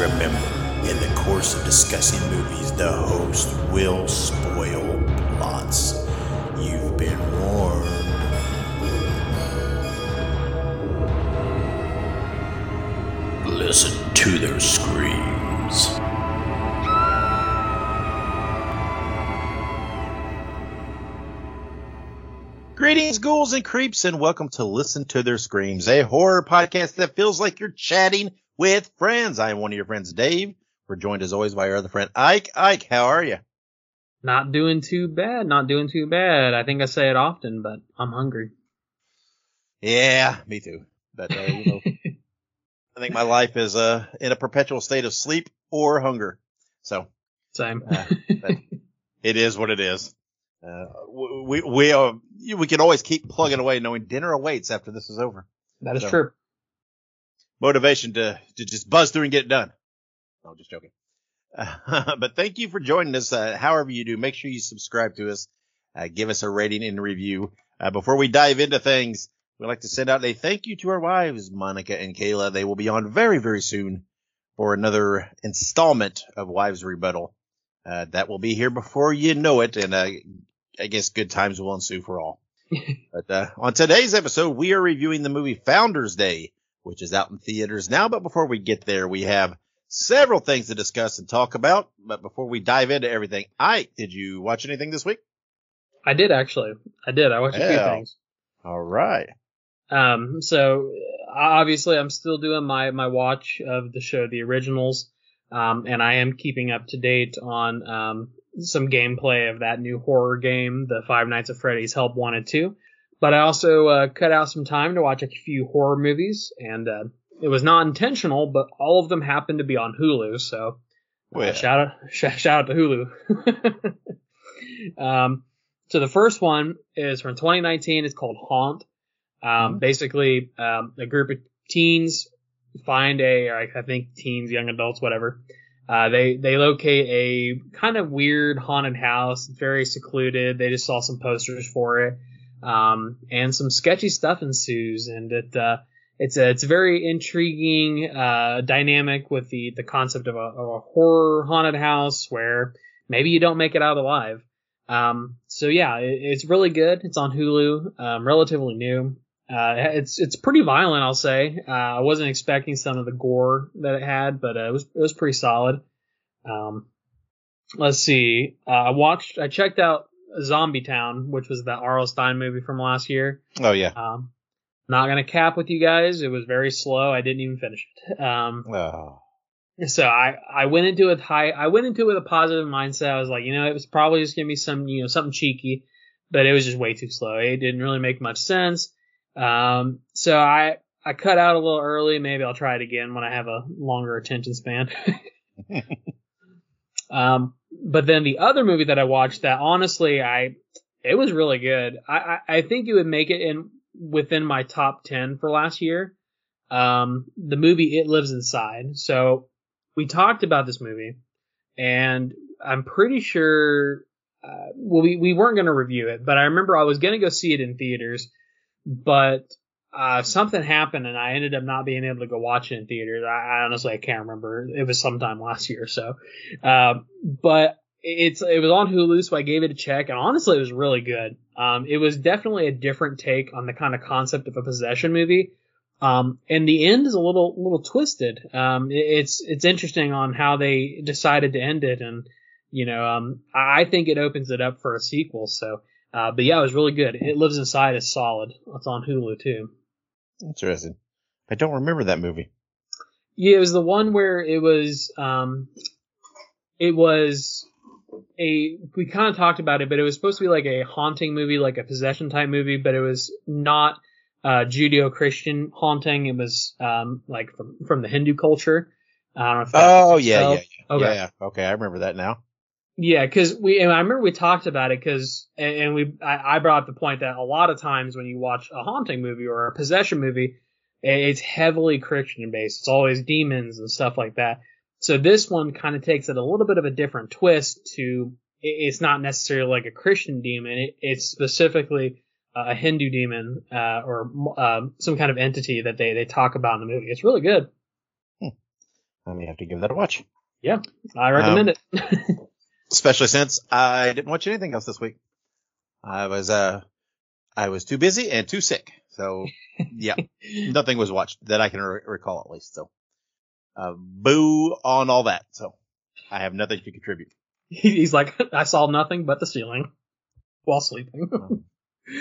Remember, in the course of discussing movies, the host will spoil plots. You've been warned. Listen to their screams. Greetings, ghouls and creeps, and welcome to Listen to Their Screams, a horror podcast that feels like you're chatting with friends. I am one of your friends, Dave. We're joined as always by our other friend, Ike. Ike, how are you? Not doing too bad. Not doing too bad. I think I say it often, but I'm hungry. Yeah, me too. But uh, you know, I think my life is uh, in a perpetual state of sleep or hunger. So Same. Uh, it is what it is. Uh, we we uh, we can always keep plugging away, knowing dinner awaits after this is over. that is so- true. Motivation to to just buzz through and get it done. No, just joking. Uh, but thank you for joining us. Uh, however you do, make sure you subscribe to us. Uh, give us a rating and review. Uh, before we dive into things, we'd like to send out a thank you to our wives, Monica and Kayla. They will be on very, very soon for another installment of Wives Rebuttal. Uh, that will be here before you know it. And, uh, I guess good times will ensue for all. but, uh, on today's episode, we are reviewing the movie Founders Day, which is out in theaters now. But before we get there, we have several things to discuss and talk about. But before we dive into everything, Ike, did you watch anything this week? I did actually. I did. I watched a few things. All right. Um, so obviously I'm still doing my, my watch of the show, The Originals. Um, and I am keeping up to date on, um, some gameplay of that new horror game, the Five Nights at Freddy's Help Wanted 2. But I also, uh, cut out some time to watch a few horror movies and, uh, it was not intentional, but all of them happened to be on Hulu. So, Well, Uh, shout out, sh- shout out to Hulu. um, so the first one is from 2019. It's called Haunt. Um, Mhm. basically, um, a group of teens find a, I think teens, young adults, whatever. Uh, they, they locate a kind of weird haunted house. It's very secluded. They just saw some posters for it. Um, and some sketchy stuff ensues and it, uh, it's a, it's a very intriguing, uh, dynamic with the, the concept of a, of a horror haunted house where maybe you don't make it out alive. Um, so yeah, it, it's really good. It's on Hulu, um, relatively new. Uh, it's, it's pretty violent, I'll say. Uh, I wasn't expecting some of the gore that it had, but uh, it was, it was pretty solid. Um, let's see. Uh, I watched, I checked out Zombie Town, which was the R.L. Stine movie from last year. Oh yeah. Um, not gonna cap with you guys. It was very slow. I didn't even finish it. Um, Oh. so I, I went into it high, I went into it with a positive mindset. I was like, you know, it was probably just gonna be some, you know, something cheeky, but it was just way too slow. It didn't really make much sense. Um, so I, I cut out a little early. Maybe I'll try it again when I have a longer attention span. um, but then the other movie that I watched that honestly, I, it was really good. I, I, I think it would make it in within my top 10 for last year. Um, the movie It Lives Inside. So we talked about this movie and I'm pretty sure, uh, well, we, we weren't going to review it, but I remember I was going to go see it in theaters, but, uh, something happened and I ended up not being able to go watch it in theaters. I, I honestly, I can't remember. It was sometime last year. or So, um, but it's, it was on Hulu, so I gave it a check and honestly, it was really good. Um, it was definitely a different take on the kind of concept of a possession movie. Um, and the end is a little, little twisted. Um, it- it's, it's interesting on how they decided to end it. And, you know, um, I I think it opens it up for a sequel. So, uh, but yeah, it was really good. It Lives Inside is solid. It's on Hulu too. Interesting. I don't remember that movie. Yeah, it was the one where it was, um, it was a, we kind of talked about it, but it was supposed to be like a haunting movie, like a possession type movie, but it was not, uh, Judeo-Christian haunting. It was, um, like from, from the Hindu culture. I don't know if that Oh yeah, yeah, yeah. Okay. Yeah, yeah. Okay, I remember that now. Yeah, because we, and I remember we talked about it because, and and we, I, I brought up the point that a lot of times when you watch a haunting movie or a possession movie, it's heavily Christian based. It's always demons and stuff like that. So this one kind of takes it a little bit of a different twist to, it's not necessarily like a Christian demon. It, it's specifically a Hindu demon, uh, or, um, some kind of entity that they, they talk about in the movie. It's really good. I may have to give that a watch. Yeah, I recommend Um, it. Especially since I didn't watch anything else this week. I was, uh, I was too busy and too sick. So yeah, nothing was watched that I can re- recall at least. So, uh, boo on all that. So I have nothing to contribute. He's like, I saw nothing but the ceiling while sleeping.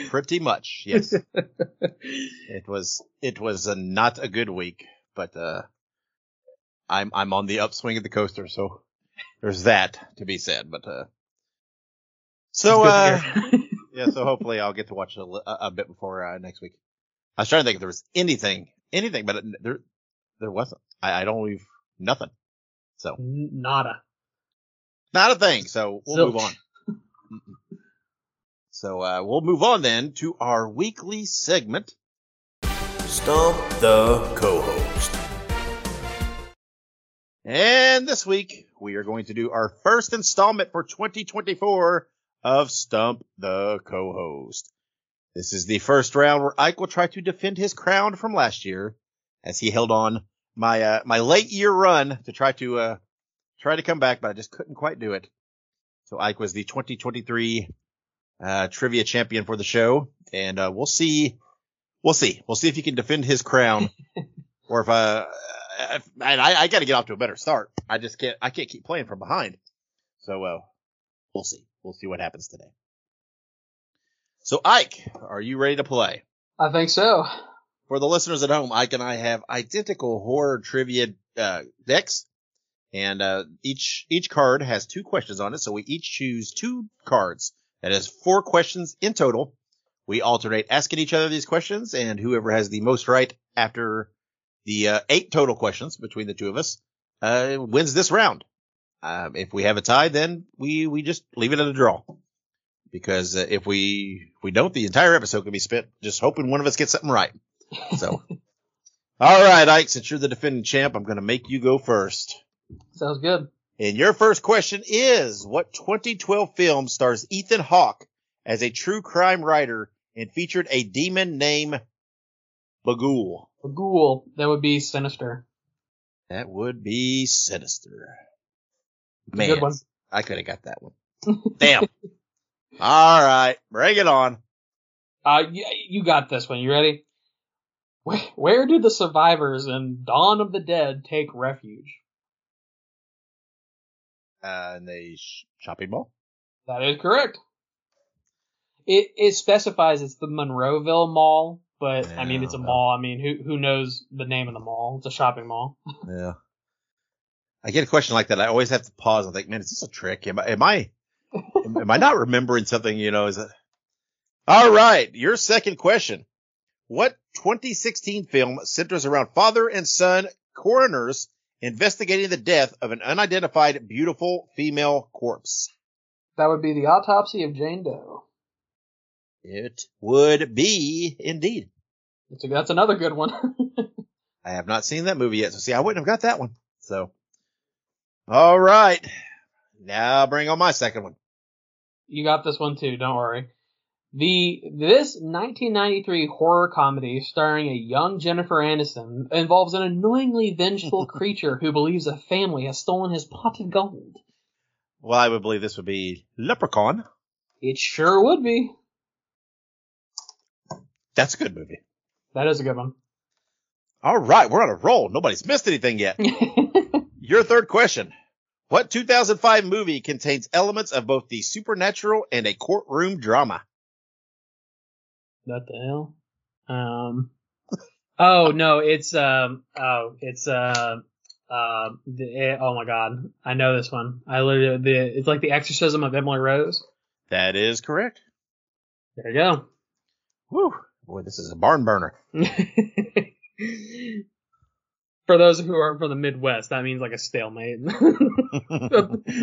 Pretty much. Yes. it was, it was a, not a good week, but, uh, I'm, I'm on the upswing of the coaster. So there's that to be said, but, uh, so, uh, It's good to hear. yeah, so hopefully I'll get to watch a, a, a bit before uh, next week. I was trying to think if there was anything, anything, but it, there, there wasn't. I, I don't leave nothing. So N- Nada. not a thing. So we'll Zilch. move on. Mm-mm. so uh, we'll move on then to our weekly segment. Stump the co-host. And this week we are going to do our first installment for 2024 of Stump the Co-host. This is the first round where Ike will try to defend his crown from last year as he held on my, uh, my late year run to try to, uh, try to come back, but I just couldn't quite do it. So Ike was the 2023, uh, trivia champion for the show and, uh, we'll see, we'll see, we'll see if he can defend his crown or if, uh, if, and I, I got to get off to a better start. I just can't, I can't keep playing from behind. So, uh, we'll see. We'll see what happens today. So, Ike, are you ready to play? I think so. For the listeners at home, Ike and I have identical horror trivia uh, decks, and uh, each each card has two questions on it. So we each choose two cards. That is four questions in total. We alternate asking each other these questions, and whoever has the most right after the uh, eight total questions between the two of us uh, wins this round. Um, if we have a tie, then we we just leave it at a draw. Because uh, if we if we don't, the entire episode can be spent just hoping one of us gets something right. So, all right, Ike, since you're the defending champ, I'm going to make you go first. Sounds good. And your first question is, what 2012 film stars Ethan Hawke as a true crime writer and featured a demon named Bughuul? A ghoul. That would be sinister. That would be sinister. Man, good one. I could have got that one. Damn. all right, bring it on. Uh, you, you got this one. You ready? Where, where do the survivors in Dawn of the Dead take refuge? Uh, in the shopping mall. That is correct. It it specifies it's the Monroeville Mall, but I mean it's a mall. I mean who who knows the name of the mall? It's a shopping mall. Yeah. I get a question like that. I always have to pause and think, man, is this a trick? Am I, am I, am, am I not remembering something? You know, is it? All right. Your second question. What 2016 film centers around father and son coroners investigating the death of an unidentified beautiful female corpse? That would be the autopsy of Jane Doe. It would be indeed. That's, a, that's another good one. I have not seen that movie yet. So see, I wouldn't have got that one. So, all right. Now bring on my second one. you got this one too. Don't worry. The this 1993 horror comedy starring a young Jennifer Aniston involves an annoyingly vengeful creature who believes a family has stolen his pot of gold. Well, I would believe this would be Leprechaun. It sure would be. That's a good movie. That is a good one. All right, we're on a roll. Nobody's missed anything yet. Your third question. What 2005 movie contains elements of both the supernatural and a courtroom drama? what the hell? Um. Oh no, it's um. Oh, it's uh. Uh, the, eh, oh my god, I know this one. I literally, the, it's like the exorcism of Emily Rose. That is correct. There you go. Whew. Boy, this is a barn burner. For those who are from the Midwest, that means like a stalemate.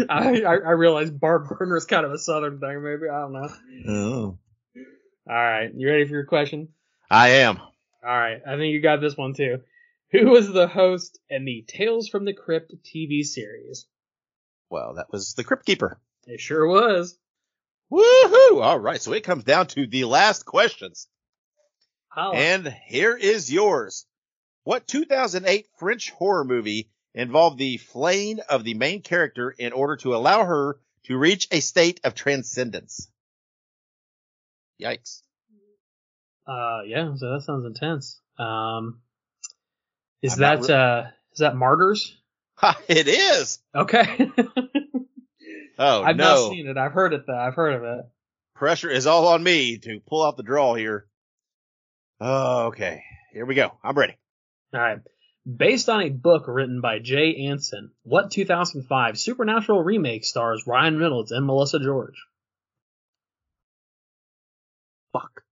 I, I I realize barn burner is kind of a southern thing, maybe I don't know. Oh. All right, you ready for your question? I am. All right, I think you got this one too. Who was the host in the Tales from the Crypt TV series? Well, that was the Crypt Keeper. It sure was. Woohoo! All right, so it comes down to the last questions. Holla. And here is yours. What 2008 French horror movie involved the flaying of the main character in order to allow her to reach a state of transcendence. Yikes. Uh, yeah, so that sounds intense. Um, is I'm that, uh, is that Martyrs? Ha, it is. Okay. Oh I've no. not seen it. I've heard it though. I've heard of it. Pressure is all on me to pull out the draw here. Oh, okay. Here we go. I'm ready. All right. Based on a book written by Jay Anson, what 2005 Supernatural remake stars Ryan Reynolds and Melissa George? Fuck.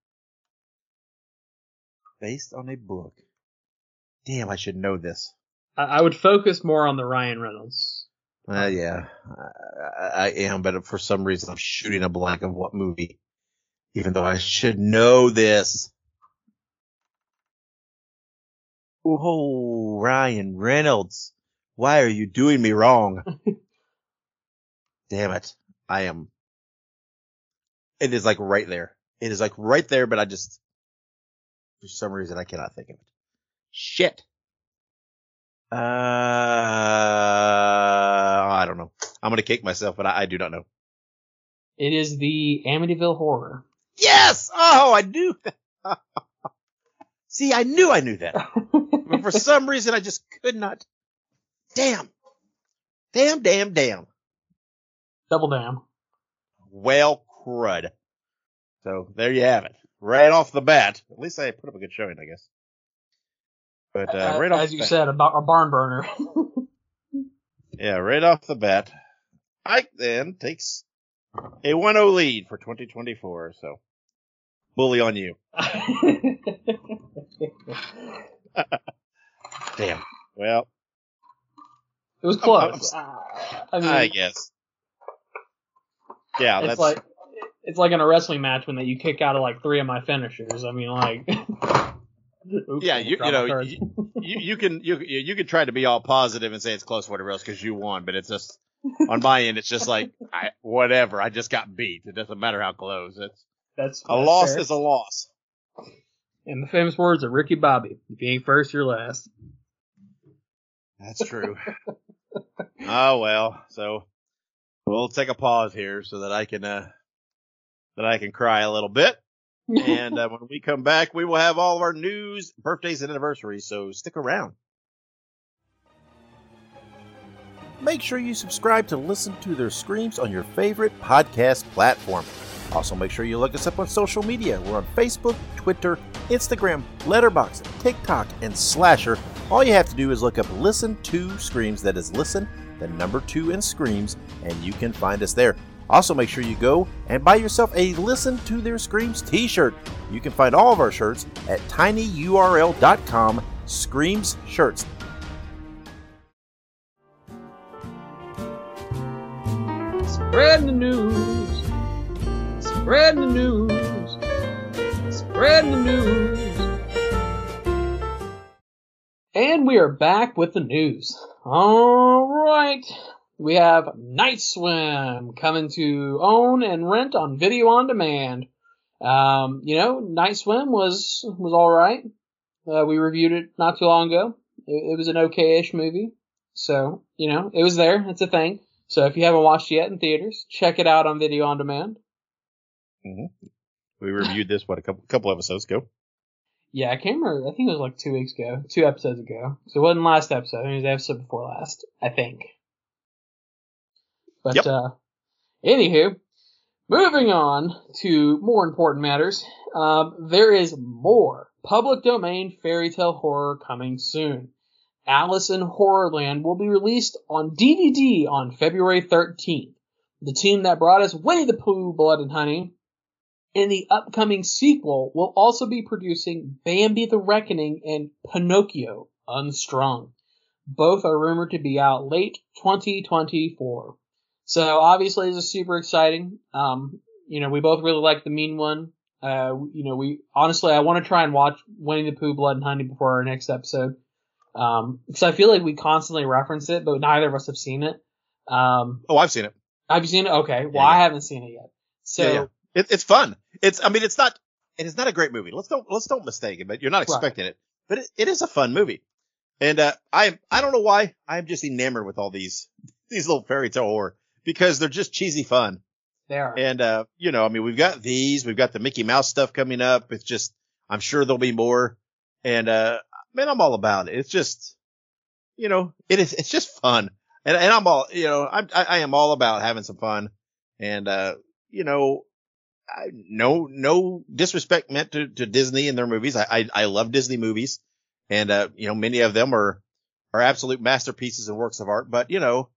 Based on a book. Damn, I should know this. I, I would focus more on the Ryan Reynolds. Uh, yeah, I, I am, but for some reason I'm shooting a blank of what movie, even though I should know this. Oh, Ryan Reynolds, why are you doing me wrong? Damn it, I am. It is like right there. It is like right there, but I just, for some reason, I cannot think of it. Shit. Uh, I don't know. I'm gonna kick myself, but I, I do not know. It is the Amityville Horror. Yes! Oh, I that. See, I knew I knew that. But for some reason, I just could not. Damn. Damn, damn, damn. Double damn. Well, crud. So there you have it. Right off the bat. At least I put up a good showing, I guess. But, uh, right off As the you bat. said, about a barn burner. Yeah, right off the bat. Ike then takes a 1-0 lead for 2024, so bully on you. Damn. Well, it was close. Uh, I mean, I guess. Yeah, it's that's like it's like in a wrestling match when that you kick out of like three of my finishers. I mean, like. Oops, Yeah, you- you know, you, you can you you can try to be all positive and say it's close whatever else because you won, but it's just on my end it's just like I, whatever. I just got beat. It doesn't matter how close. It's That's a that's loss fair. is a loss. In the famous words of Ricky Bobby, if you ain't first, you're last. That's true. oh well, so we'll take a pause here so that I can uh that I can cry a little bit. and uh, when we come back, we will have all of our news, birthdays, and anniversaries. So stick around. Make sure you subscribe to listen to their screams on your favorite podcast platform. Also, make sure you look us up on social media. We're on Facebook, Twitter, Instagram, Letterboxd, TikTok, and Slasher. All you have to do is look up Listen to Screams. That is Listen, the number two in Screams, and you can find us there. Also, make sure you go and buy yourself a Listen to Their Screams t shirt. You can find all of our shirts at tinyurl.com Screams Shirts. Spreading the news. Spreading the news. Spreading the news. And we are back with the news. Alright. We have Night Swim coming to own and rent on video on demand. Um, you know, Night Swim was, was alright. Uh, we reviewed it not too long ago. It, it was an okay-ish movie. So, you know, it was there. It's a thing. So if you haven't watched it yet in theaters, check it out on video on demand. We reviewed this what a couple couple episodes ago. Yeah, I can't remember. I think it was like two weeks ago, two episodes ago. So it wasn't last episode. I think it was the episode before last. I think. But Yep. uh, anywho, moving on to more important matters. Um, there is more public domain fairy tale horror coming soon. Alice in Horrorland will be released on DVD on February 13th. The team that brought us Winnie the Pooh, Blood and Honey, and the upcoming sequel will also be producing Bambi the Reckoning and Pinocchio Unstrung. Both are rumored to be out late 2024. So obviously this is super exciting. Um, you know, we both really like the mean one. Uh, you know, we honestly, I want to try and watch Winnie the Pooh, Blood and Honey before our next episode. Um, because I feel like we constantly reference it, but neither of us have seen it. Um, Oh, I've seen it. have you seen it? Okay. Well, Yeah, I haven't seen it yet. So, Yeah, yeah. It, it's fun. It's I mean it's not it is not a great movie. Let's don't let's don't mistake it. But you're not Right. expecting it. But it, it is a fun movie. And uh, I I don't know why I'm just enamored with all these these little fairy tale horror because they're just cheesy fun. They are. And uh, you know, I mean, we've got these, we've got the Mickey Mouse stuff coming up. It's just, I'm sure there'll be more. And uh, man, I'm all about it. It's just, you know, it is, it's just fun. And, and I'm all, you know, I'm, I, I am all about having some fun. And uh, you know, I, no, no disrespect meant to, to Disney and their movies. I, I, I love Disney movies, and uh, you know, many of them are are absolute masterpieces and works of art. But you know,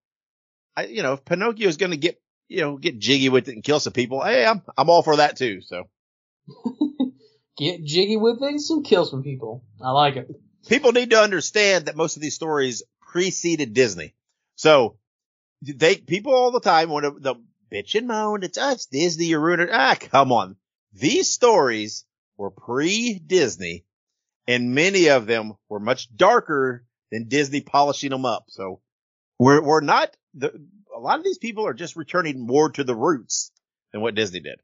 I, you know, if Pinocchio is going to get you know, get jiggy with it and kill some people. Hey, I'm I'm all for that too. So get jiggy with things and kill some people. I like it. People need to understand that most of these stories preceded Disney. So they people all the time want to the bitch and moan. It's us Disney. You're ruining. Ah, come on. These stories were pre-Disney, and many of them were much darker than Disney polishing them up. So we're we're not the a lot of these people are just returning more to the roots than what Disney did.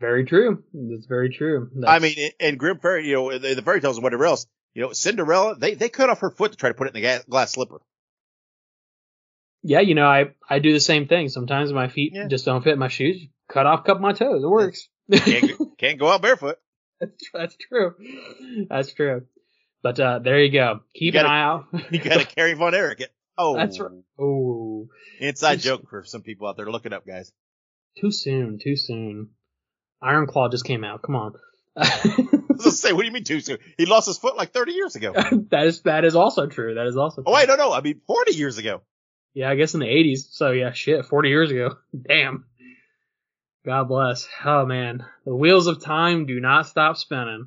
Very true. That's very true. That's... I mean, and Grimm fairy, you know, the, the fairy tales and whatever else, you know, Cinderella, they, they cut off her foot to try to put it in the glass slipper. Yeah, you know, I, I do the same thing. Sometimes my feet yeah. just don't fit my shoes. Cut off a couple of my toes. It works. can't, can't go out barefoot. That's, that's true. That's true. But uh, there you go. Keep you gotta, an eye out. you got to Kerry Von Erich it. Oh, that's right. Oh, inside too joke for some people out there. Look it up, guys. Too soon. Too soon. Iron Claw just came out. Come on. Let's say, what do you mean too soon? He lost his foot like 30 years ago. that is that is also true. That is also. True. Oh wait, no, no. I mean 40 years ago. Yeah, I guess in the 80s. So yeah, shit, 40 years ago. Damn. God bless. Oh man, the wheels of time do not stop spinning.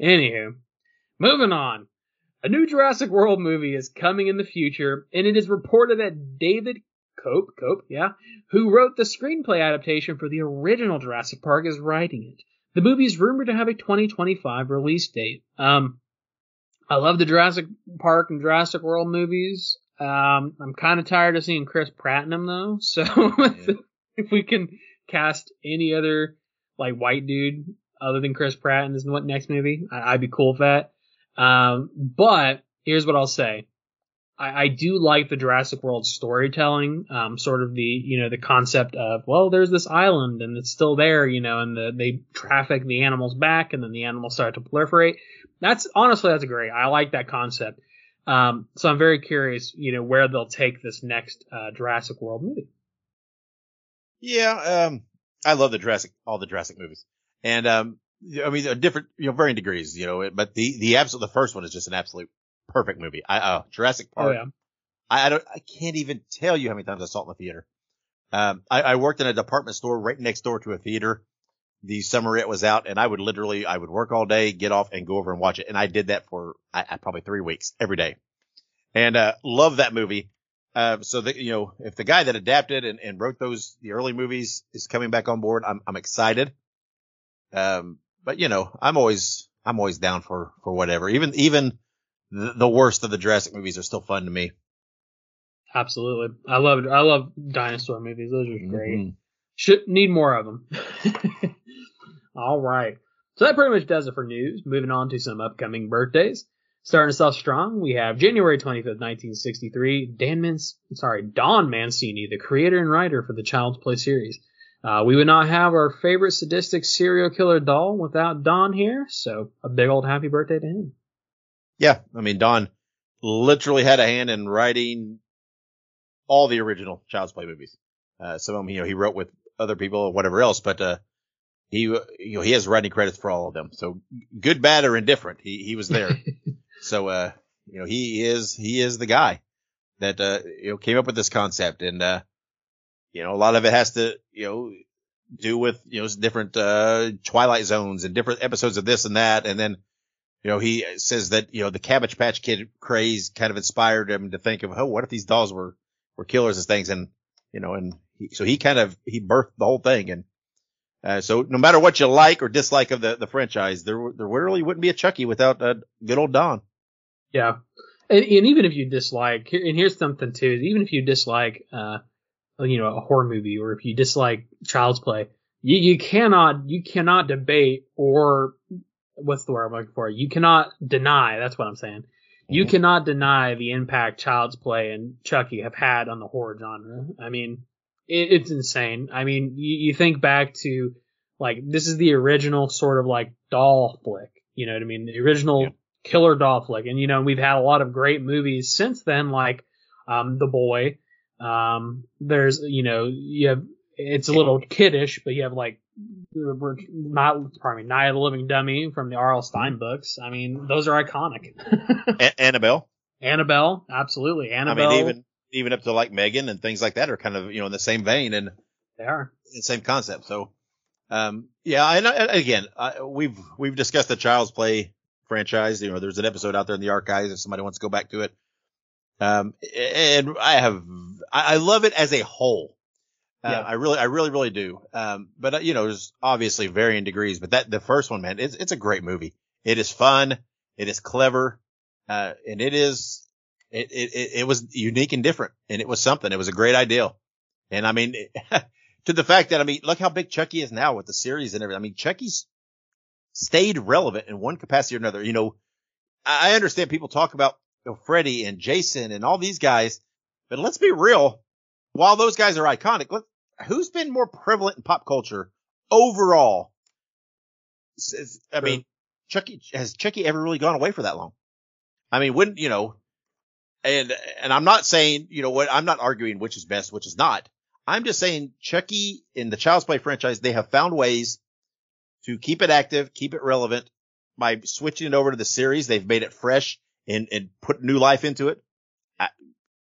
Anywho, moving on. A new Jurassic World movie is coming in the future, and it is reported that David Cope, Cope, yeah, who wrote the screenplay adaptation for the original Jurassic Park, is writing it. The movie is rumored to have a 2025 release date. Um, I love the Jurassic Park and Jurassic World movies. Um, I'm kind of tired of seeing Chris Pratt in them though. So yeah. if we can cast any other like white dude other than Chris Pratt in this next movie, I- would be cool with that. Um, but here's what I'll say. I, I, do like the Jurassic World storytelling, um, sort of the, you know, the concept of, well, there's this island and it's still there, you know, and the, they traffic the animals back and then the animals start to proliferate. That's honestly, that's great. I like that concept. Um, so I'm very curious, you know, where they'll take this next, uh, Jurassic World movie. Yeah. Um, I love the Jurassic, all the Jurassic movies. And, um, I mean, different, you know, varying degrees, you know, but the, the absolute, the first one is just an absolute perfect movie. I, uh, Jurassic Park. Oh, yeah. I, I don't, I can't even tell you how many times I saw it in the theater. Um, I, I worked in a department store right next door to a theater. The summer it was out and I would literally, I would work all day, get off and go over and watch it. And I did that for I, I probably three weeks every day and, uh, love that movie. Uh, so that, you know, if the guy that adapted and, and wrote those, the early movies is coming back on board, I'm, I'm excited. Um, but you know, I'm always I'm always down for for whatever. Even even the, the worst of the Jurassic movies are still fun to me. Absolutely, I love I love dinosaur movies. Those are great. Mm-hmm. Should need more of them. All right. So that pretty much does it for news. Moving on to some upcoming birthdays. Starting us off strong, we have January 25th, 1963, Dan Man- sorry, Don Mancini, the creator and writer for the Child's Play series. Uh, we would not have our favorite sadistic serial killer doll without Don here, so a big old happy birthday to him. Yeah, I mean Don literally had a hand in writing all the original Child's Play movies. Uh, some of them, you know, he wrote with other people or whatever else, but uh, he, you know, he has writing credits for all of them. So good, bad, or indifferent, he he was there. so uh, you know, he is he is the guy that uh, you know came up with this concept, and uh, you know, a lot of it has to, you know, do with, you know, different, uh, Twilight zones and different episodes of this and that. And then, you know, he says that, you know, the Cabbage Patch Kid craze kind of inspired him to think of, oh, what if these dolls were, were killers and things? And, you know, and he, so he kind of, he birthed the whole thing. And, uh, so no matter what you like or dislike of the, the franchise, there, there really wouldn't be a Chucky without uh, good old Don. Yeah. And, and even if you dislike, and here's something too, even if you dislike, uh, you know a horror movie or if you dislike Child's Play, you you cannot you cannot debate or what's the word I'm looking for? You cannot deny. That's what I'm saying. you cannot deny the impact Child's Play and Chucky have had on the horror genre. I mean, it, it's insane. I mean, you, you think back to like this is the original sort of like doll flick. You know what I mean? The original Yeah. killer doll flick, and you know we've had a lot of great movies since then, like um, The Boy. Um, there's you know you have it's a little kiddish, but you have like not pardon me, Night of the Living Dummy from the R.L. Stine books. I mean, those are iconic. Annabelle. Annabelle, absolutely. Annabelle, I mean, even even up to like Megan and things like that are kind of you know in the same vein and they are. the same concept. So, um, yeah, and, I, and again, I, we've we've discussed the Child's Play franchise. You know, there's an episode out there in the archives if somebody wants to go back to it. Um, and I have I, I love it as a whole. Uh, Yeah. I really, I really, really do. Um, but uh, you know, there's obviously varying degrees, but that, the first one, man, it's, it's a great movie. It is fun. It is clever. Uh, and it is, it, it, it, was unique and different and it was something. It was a great idea. And I mean, to the fact that, I mean, look how big Chucky is now with the series and everything. I mean, Chucky's stayed relevant in one capacity or another. You know, I I understand people talk about you know, Freddy and Jason and all these guys, but let's be real. While those guys are iconic, let, who's been more prevalent in pop culture overall? I mean, Chucky has Chucky ever really gone away for that long? I mean, wouldn't, you know, and and I'm not saying you know what I'm not arguing which is best, which is not. I'm just saying Chucky in the Child's Play franchise, they have found ways to keep it active, keep it relevant by switching it over to the series. They've made it fresh and and put new life into it. I,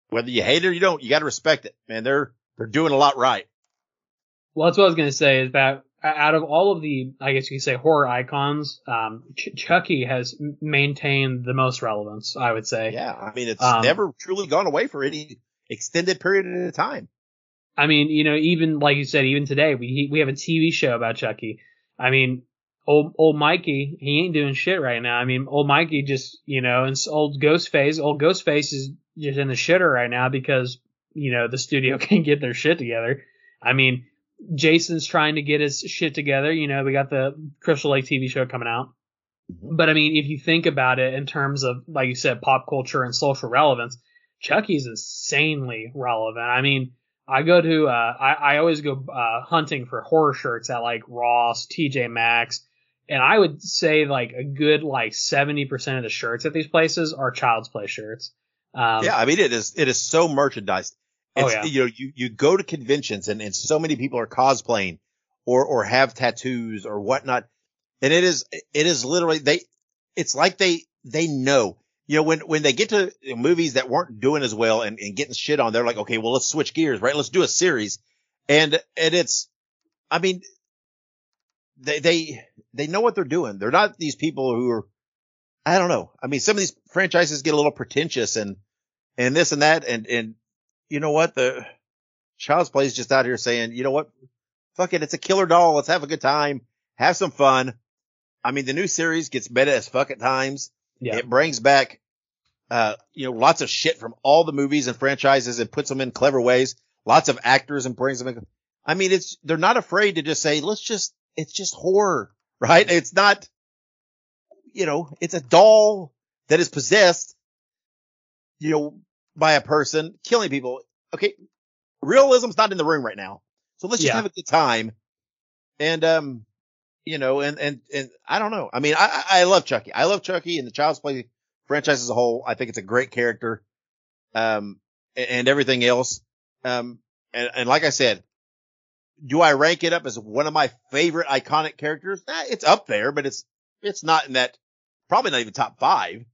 whether you hate it or you don't, you got to respect it, man. They're they're doing a lot right. Well, that's what I was gonna say is that out of all of the, I guess you could say horror icons, um, Ch- Chucky has maintained the most relevance. I would say. Yeah, I mean it's Um, never truly gone away for any extended period of time. I mean, you know, even like you said, even today we we have a TV show about Chucky. I mean, old old Mikey, he ain't doing shit right now. I mean, old Mikey just, you know, and old Ghostface, old Ghostface is just in the shitter right now because you know the studio can't get their shit together. I mean, Jason's trying to get his shit together. You know, we got the Crystal Lake TV show coming out. Mhm. But I mean, if you think about it in terms of, like you said, pop culture and social relevance, Chucky's insanely relevant. I mean, I go to, uh, I, I always go, uh, hunting for horror shirts at like Ross, TJ Maxx, and I would say like a good like 70% of the shirts at these places are Child's Play shirts. Um, yeah, I mean it is it is so merchandised. Oh, It's, yeah. You know, you you go to conventions and and so many people are cosplaying or or have tattoos or whatnot, and it is it is literally they. It's like they they know. You know, when when they get to movies that weren't doing as well and, and getting shit on, they're like, okay, well let's switch gears, right? Let's do a series, and and it's, I mean, they they they know what they're doing. They're not these people who are, I don't know. I mean, some of these franchises get a little pretentious and and this and that, and and you know what? The Child's Play is just out here saying, you know what? Fuck it, it's a killer doll. Let's have a good time, have some fun. I mean, the new series gets meta as fuck at times. Yeah. It brings back, uh, you know, lots of shit from all the movies and franchises and puts them in clever ways. Lots of actors and brings them in. I mean, it's, they're not afraid to just say, let's just, it's just horror, right? It's not, you know, it's a doll that is possessed, you know, by a person killing people. Okay. Realism's not in the room right now. So let's just Yeah. have a good time. And, um, you know, and, and, and I don't know. I mean, I, I love Chucky. I love Chucky and the Child's Play franchise as a whole. I think it's a great character. Um, and, and everything else. Um, and, and like I said, do I rank it up as one of my favorite iconic characters? Eh, it's up there, but it's, it's not in that, probably not even top five,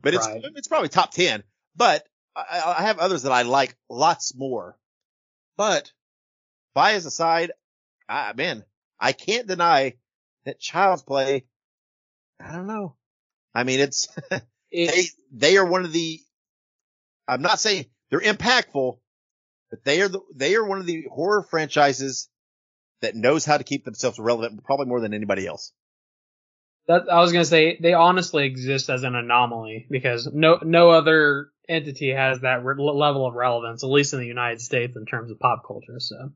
but it's, Right. it's probably top 10, but I, I have others that I like lots more, but bias aside, I, man, I can't deny that Child's Play, I don't know. I mean, it's, they they are one of the, I'm not saying they're impactful, but they are the, they are one of the horror franchises that knows how to keep themselves relevant probably more than anybody else. That, I was gonna say they honestly exist as an anomaly because no no other entity has that re- level of relevance, at least in the United States in terms of pop culture. So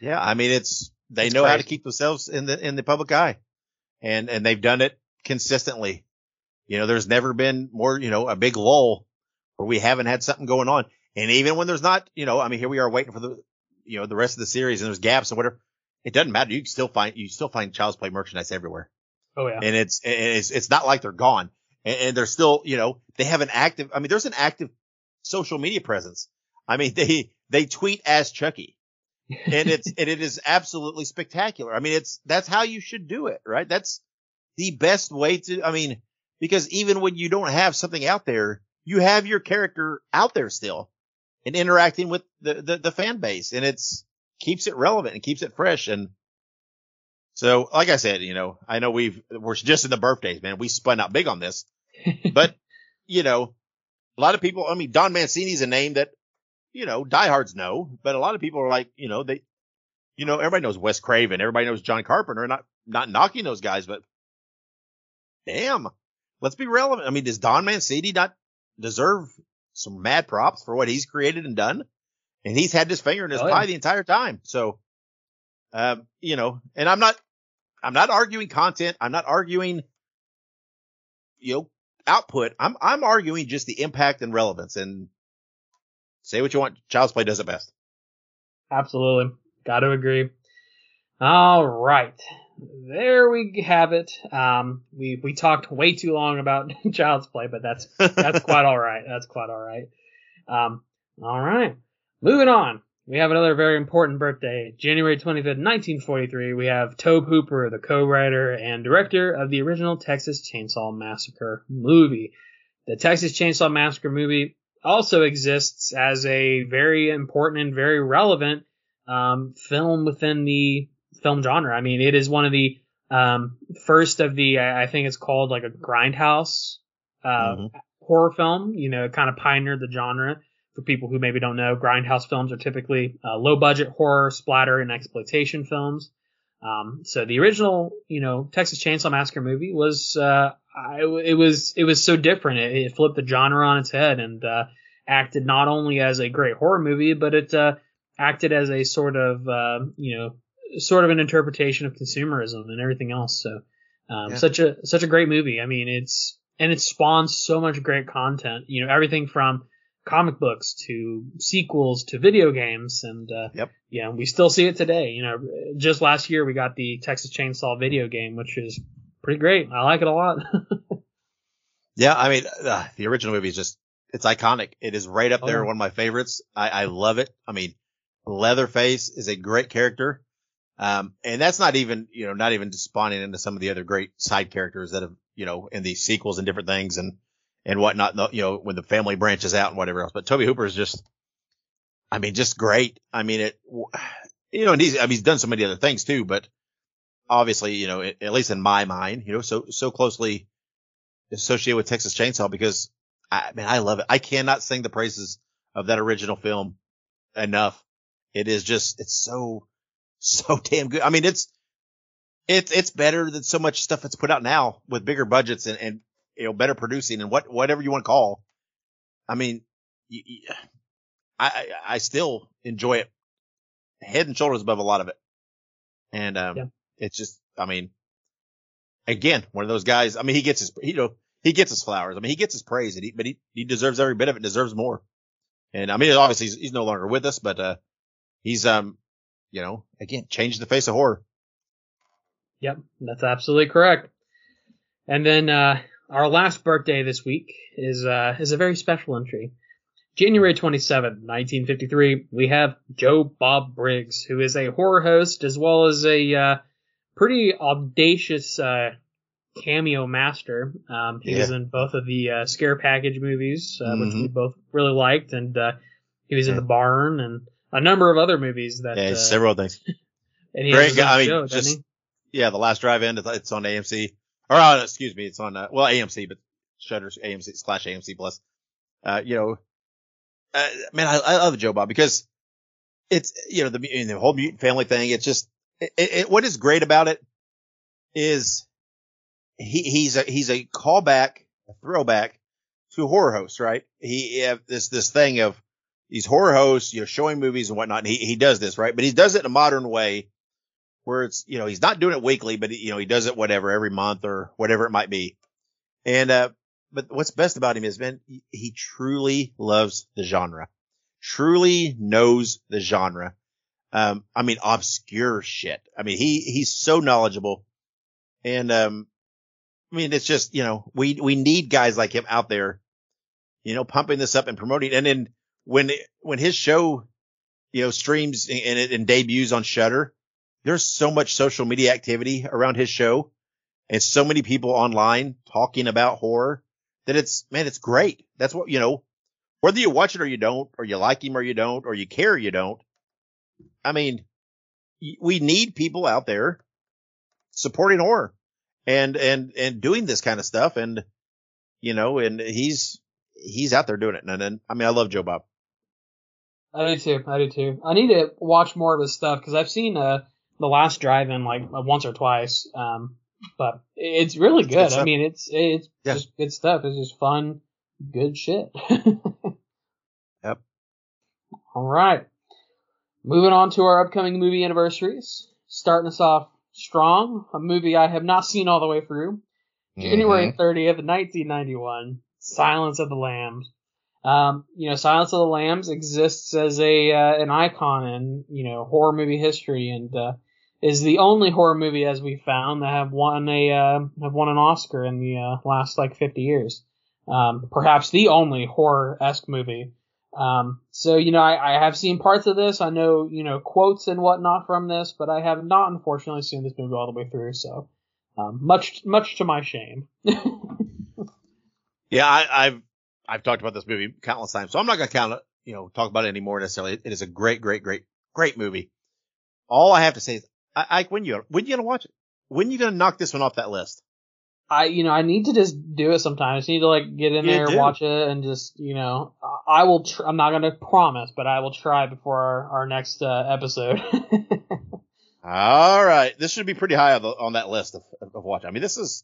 Yeah. I mean, it's, they It's know how to keep themselves in the, in the public eye and, and they've done it consistently. You know, there's never been more, you know, a big lull where we haven't had something going on. And even when there's not, you know, I mean, here we are waiting for the, you know, the rest of the series and there's gaps and whatever. It doesn't matter. You can still find, you still find Child's Play merchandise everywhere. Oh yeah. And it's, it's, it's not like they're gone and, and they're still, you know, they have an active, I mean, there's an active social media presence. I mean, they, they tweet as Chucky and it's, and it is absolutely spectacular. I mean, it's, that's how you should do it, right? That's the best way to, I mean, because even when you don't have something out there, you have your character out there still and interacting with the, the, the fan base and it's keeps it relevant and keeps it fresh. And so, like I said, you know, I know we've, we're just in the birthdays, man. We spun out big on this, but you know, a lot of people, I mean, Don Mancini's a name that, you know, diehards know, but a lot of people are like, you know, they, you know, everybody knows Wes Craven. Everybody knows John Carpenter. Not, not knocking those guys, but damn, let's be relevant. I mean, does Don Mancini not deserve some mad props for what he's created and done? And he's had his finger in his Oh, yeah. pie the entire time. So, um, you know, and I'm not, I'm not arguing content. I'm not arguing, you know, output. I'm, I'm arguing just the impact and relevance and say what you want. Child's Play does it best. Absolutely. Got to agree. All right. There we have it. Um, we, we talked way too long about Child's Play, but that's, that's quite all right. That's quite all right. Um, all right. Moving on. We have another very important birthday. January 25th, 1943. We have Tobe Hooper, the co-writer and director of the original Texas Chainsaw Massacre movie. The Texas Chainsaw Massacre movie also exists as a very important and very relevant um, film within the film genre. I mean, it is one of the um, first of the, I think it's called like a grindhouse uh, Mhm. horror film. You know, it kind of pioneered the genre. For people who maybe don't know, grindhouse films are typically uh, low budget horror, splatter, and exploitation films. Um, so the original, you know, Texas Chainsaw Massacre movie was, uh, I, it was, it was so different. It, it flipped the genre on its head and, uh, acted not only as a great horror movie, but it, uh, acted as a sort of, uh, you know, sort of an interpretation of consumerism and everything else. So, um, Yeah. such a, such a great movie. I mean, it's, and it spawns so much great content, you know, everything from, comic books to sequels to video games and uh Yep. yeah we still see it today you know just last year we got the texas chainsaw video game which is pretty great i like it a lot Yeah, I mean, uh, the original movie is just, it's iconic. It is right up Oh, there, yeah. one of my favorites. I, I love it. I mean, Leatherface is a great character. Um, and that's not even, you know, not even spawning into some of the other great side characters that have, you know, in these sequels and different things and, and whatnot, you know, when the family branches out and whatever else. But Tobe Hooper is just, I mean, just great. I mean, it, you know, and he's, I mean, he's done so many other things too, but obviously, you know, at least in my mind, you know, so, so closely associated with Texas Chainsaw because I man, I love it. I cannot sing the praises of that original film enough. It is just, it's so, so damn good. I mean, it's, it's, it's better than so much stuff that's put out now with bigger budgets and, and, you know, better producing and what, whatever you want to call. I mean, y- y- I, I, I still enjoy it head and shoulders above a lot of it. And, um, Yeah. it's just, I mean, again, one of those guys. I mean, he gets his, you know, he gets his flowers. I mean, he gets his praise, and he, but he, he deserves every bit of it. Deserves more. And I mean, obviously, he's, he's no longer with us, but uh, he's um, you know, again, changed the face of horror. Yep, that's absolutely correct. And then uh, our last birthday this week is uh, is a very special entry. January 27th, 1953, we have Joe Bob Briggs, who is a horror host as well as a uh, pretty audacious uh, cameo master. Um, he was in both of the uh, Scare Package movies, uh, which we both really liked, and uh, he was in Yeah. The Barn and a number of other movies that. Yeah, uh, several things. and he Great guy. I mean, show, just- he? Yeah, the last drive-in. It's it's on AMC. Or uh, excuse me, it's on uh, well AMC, but Shudder's AMC slash AMC Plus. Uh, you know, uh, man, I, I love Joe Bob because it's you know the the whole mutant family thing. It's just it, it, what is great about it is he he's a he's a callback, a throwback to horror hosts, right? He have this this thing of these horror hosts, you know, showing movies and whatnot. And he he does this right, but he does it in a modern way where it's you know he's not doing it weekly, but you know he does it whatever every month or whatever it might be. And, uh, but what's best about him is, man, he, truly loves the genre, truly knows the genre. Um, I mean, obscure shit. I mean, he, he's so knowledgeable. And, um, I mean, it's just, you know, we, we need guys like him out there, you know, pumping this up and promoting. And then when, when his show, you know, streams and, and, and debuts on Shudder, there's so much social media activity around his show and so many people online talking about horror that it's, man, it's great. That's what, you know, whether you watch it or you don't, or you like him or you don't, or you care or you don't. I mean, we need people out there supporting horror and, and, and doing this kind of stuff. And, you know, and he's, he's out there doing it. And then, I mean, I love Joe Bob. I do too. I do too. I need to watch more of his stuff because I've seen, uh, the last drive-in like once or twice. Um, but it's really good. I mean, it's it's yeah. just good stuff. It's just fun, good shit. yep. All right. Moving on to our upcoming movie anniversaries. Starting us off strong, a movie I have not seen all the way through. January mm-hmm. 30th, 1991. Silence of the Lambs. Um, you know, Silence of the Lambs exists as a uh, an icon in you know horror movie history, and uh, is the only horror movie, as we found, that have won a uh, have won an Oscar in the uh, last like 50 years. Um, perhaps the only horror esque movie. Um, so you know, I, I, have seen parts of this. I know you know quotes and whatnot from this, but I have not unfortunately seen this movie all the way through. So um, much much to my shame. yeah, I, have I've talked about this movie countless times, so I'm not gonna count it. You know, talk about it anymore necessarily. It is a great, great, great, great movie. All I have to say is I, I when you when you gonna watch it? When you gonna knock this one off that list? I you know I need to just do it sometimes. I need to like get in you there, do. watch it, and just you know I will. Tr- I'm not gonna promise, but I will try before our our next uh, episode. All right, this should be pretty high on, the, on that list of, of watching. I mean, this is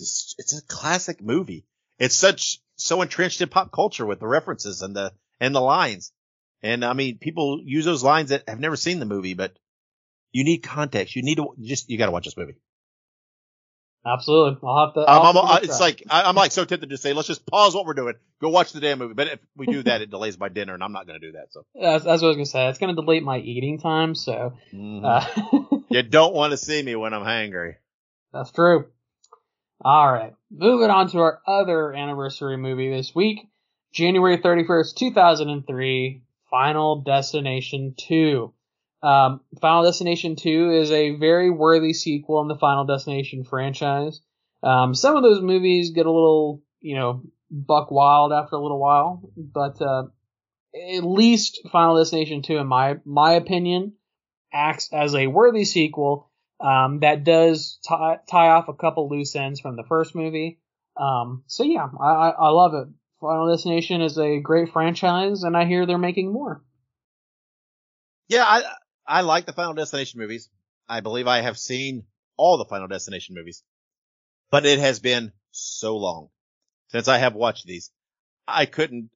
it's, it's a classic movie. It's such so entrenched in pop culture with the references and the and the lines. And I mean, people use those lines that have never seen the movie, but you need context. You need to just, you got to watch this movie. Absolutely. I'll have to. I'll um, have to it's like, I, am like so tempted to say, let's just pause what we're doing. Go watch the damn movie. But if we do that, it delays my dinner and I'm not going to do that. So that's, that's, what I was going to say. It's going to delay my eating time. So, mm-hmm. uh, you don't want to see me when I'm hangry. That's true. All right. Moving on to our other anniversary movie this week. January 31st, 2003, Final Destination 2. Um, Final Destination 2 is a very worthy sequel in the Final Destination franchise. Um, some of those movies get a little, you know, buck wild after a little while, but uh, at least Final Destination 2, in my my opinion, acts as a worthy sequel um, that does tie, tie off a couple loose ends from the first movie. Um, so yeah, I, I love it. Final Destination is a great franchise, and I hear they're making more. Yeah, I I like the Final Destination movies. I believe I have seen all the Final Destination movies, but it has been so long since I have watched these. I couldn't,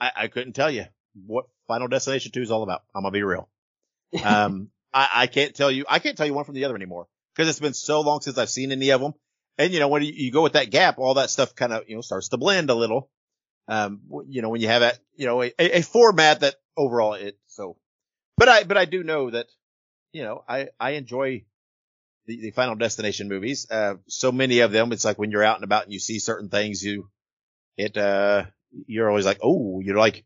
I, I couldn't tell you what Final Destination 2 is all about. I'm gonna be real. Um, I, I can't tell you, I can't tell you one from the other anymore because it's been so long since I've seen any of them. And you know, when you, you go with that gap, all that stuff kind of, you know, starts to blend a little. Um, you know, when you have that, you know, a, a format that overall it, but I, but I do know that, you know, I, I enjoy the, the Final Destination movies. Uh, so many of them, it's like when you're out and about and you see certain things, you, it, uh, you're always like, oh, you're like,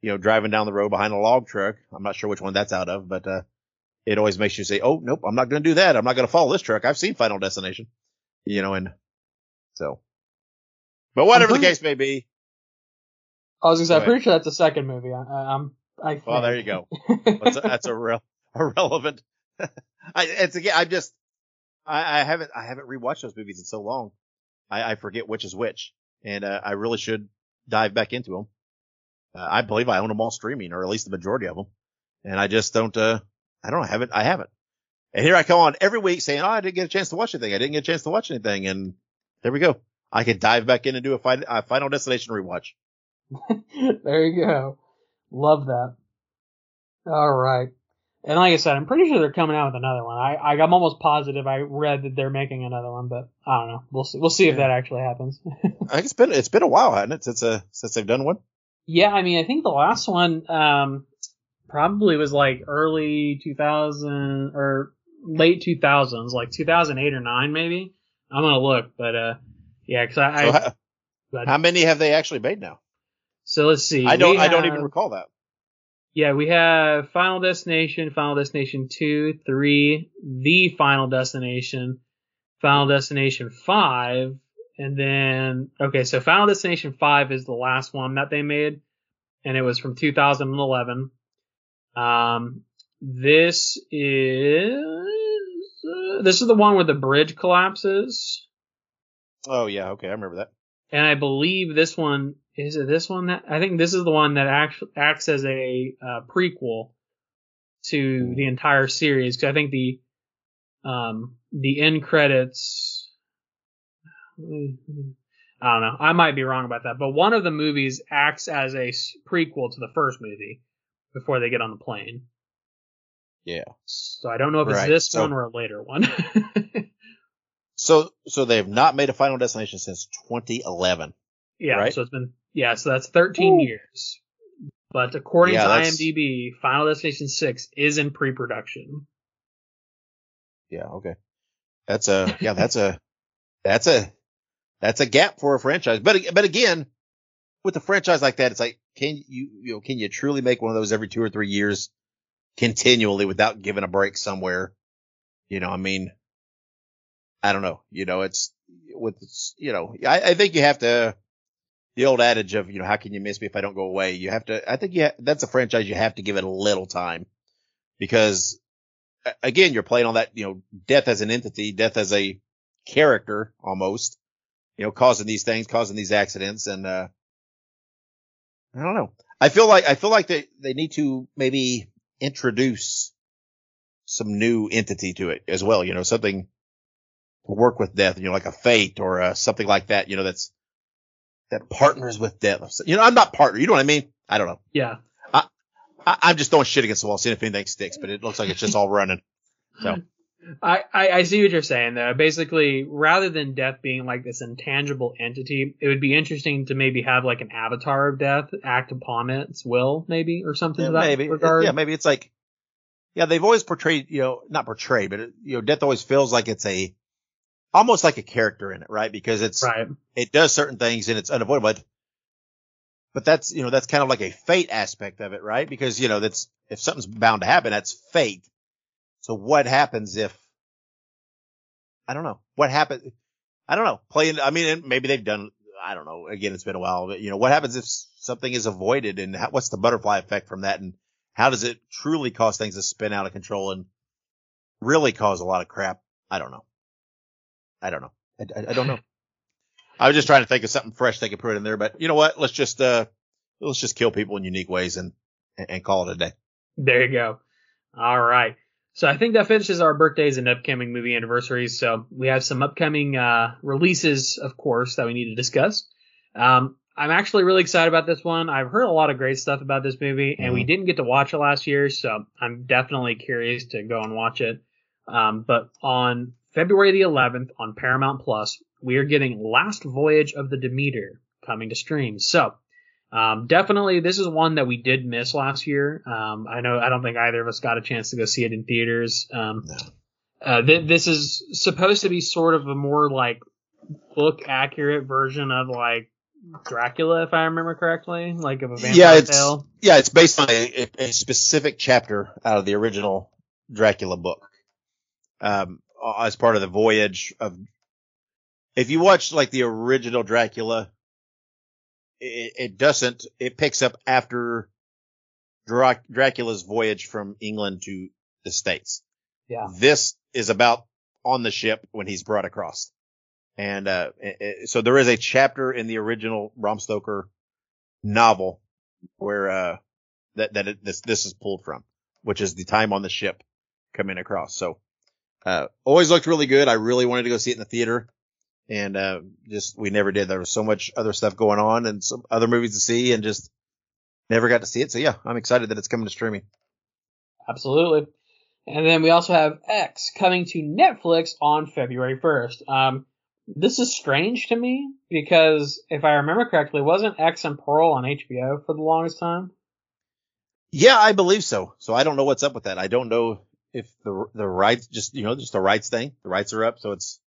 you know, driving down the road behind a log truck. I'm not sure which one that's out of, but, uh, it always makes you say, oh, nope, I'm not going to do that. I'm not going to follow this truck. I've seen Final Destination, you know, and so, but whatever the case may be. I was going to say, I'm pretty sure that's the second movie. I, am I think. Well, there you go. That's a, that's a real irrelevant. I, it's again, I just, I, I haven't, I haven't rewatched those movies in so long. I, I forget which is which, and uh, I really should dive back into them. Uh, I believe I own them all streaming, or at least the majority of them, and I just don't. uh I don't. I haven't. I haven't. And here I come on every week saying, "Oh, I didn't get a chance to watch anything. I didn't get a chance to watch anything," and there we go. I could dive back in and do a, fi- a Final Destination rewatch. there you go. Love that. All right. And like I said, I'm pretty sure they're coming out with another one. I, I I'm almost positive I read that they're making another one, but I don't know. We'll see. We'll see if that actually happens. I think it's been it's been a while, hasn't it, since uh since they've done one? yeah, I mean, I think the last one um probably was like early 2000 or late 2000s, like 2008 or 9 maybe. I'm gonna look, but uh, yeah, because I, So I how, but- how many have they actually made now? So let's see. I don't We I don't even recall that. Yeah, we have Final Destination, Final Destination 2, 3, The Final Destination, Final Destination 5, and then, okay, so Final Destination 5 is the last one that they made, and it was from 2011. Um, this is, uh, this is the one where the bridge collapses, Oh yeah, okay, I remember that. and I believe this one, is it this one that, I think this is the one that acts, acts as a uh, prequel to the entire series, because I think the, um, the end credits, I don't know, I might be wrong about that, but one of the movies acts as a prequel to the first movie before they get on the plane. Yeah. So I don't know if it's Right, this so- one or a later one. So so they have not made a Final Destination since 2011. Yeah, Right? so it's been yeah, so that's 13 Ooh. years. But according Yeah, to that's- IMDb, Final Destination 6 is in pre-production. Yeah, okay. That's a yeah, that's a that's a that's a gap for a franchise. But but again, with a franchise like that, it's like can you you know can you truly make one of those every two or three years continually without giving a break somewhere? You know, I mean, I don't know. You know, it's with you know, I, I think you have to the old adage of you know how can you miss me if I don't go away? You have to. I think you ha- that's a franchise you have to give it a little time because again, you're playing on that, you know, death as an entity, death as a character almost, you know, causing these things, causing these accidents. And, uh, I don't know. I feel like, I feel like they, they need to maybe introduce some new entity to it as well, you know, something to work with death, you know, like a fate or uh, something like that, you know, that's, that partners with death. You know, I'm not partner. You know what I mean? I don't know. Yeah. I, I'm just throwing shit against the wall, seeing if anything sticks, but it looks like it's just all running. So I, I, I see what you're saying though. Basically, rather than death being like this intangible entity, it would be interesting to maybe have like an avatar of death act upon its will, maybe, or something yeah, maybe, regard. yeah, maybe it's like, yeah, they've always portrayed, you know, not portrayed, but it, you know, death always feels like it's a, almost like a character in it, right? Because it's, Right. it does certain things and it's unavoidable. But, but that's, you know, that's kind of like a fate aspect of it, right? Because, you know, that's, if something's bound to happen, that's fate. So what happens if, I don't know, what happened? I don't know, playing, I mean, maybe they've done, I don't know, again, it's been a while, but you know, what happens if something is avoided and how, what's the butterfly effect from that? And how does it truly cause things to spin out of control and really cause a lot of crap? I don't know. I don't know. I, I, I don't know. I was just trying to think of something fresh they could put in there, but you know what? Let's just, uh, let's just kill people in unique ways and, and, call it a day. There you go. All right. So I think that finishes our birthdays and upcoming movie anniversaries. So we have some upcoming uh, releases, of course, that we need to discuss. Um, I'm actually really excited about this one. I've heard a lot of great stuff about this movie, and we Mhm. didn't get to watch it last year, so I'm definitely curious to go and watch it. Um, but on February the 11th on Paramount Plus, we are getting Last Voyage of the Demeter coming to stream. So um, definitely, this is one that we did miss last year. Um, I know I don't think either of us got a chance to go see it in theaters. Um, No. uh, th- this is supposed to be sort of a more like book accurate version of like Dracula, if I remember correctly, like of a vampire Yeah, it's- tale. Yeah, it's based on a, a, a specific chapter out of the original Dracula book. Um, as part of the voyage of, if you watch like the original Dracula, it, it doesn't, it picks up after Dra- Dracula's voyage from England to the States. Yeah. This is about on the ship when he's brought across. And, uh, it- so there is a chapter in the original Bram Stoker novel where, uh, that, that it, this, this is pulled from, which is the time on the ship coming across. So, uh, always looked really good. I really wanted to go see it in the theater and, uh, just, we never did. There was so much other stuff going on and some other movies to see and just never got to see it. So yeah, I'm excited that it's coming to streaming. Absolutely. And then we also have X coming to Netflix on February 1st. Um, this is strange to me because if I remember correctly, wasn't X and Pearl on HBO for the longest time? Yeah, I believe so. So I don't know what's up with that. I don't know if the the rights just you know just the rights thing. The rights are up, so it's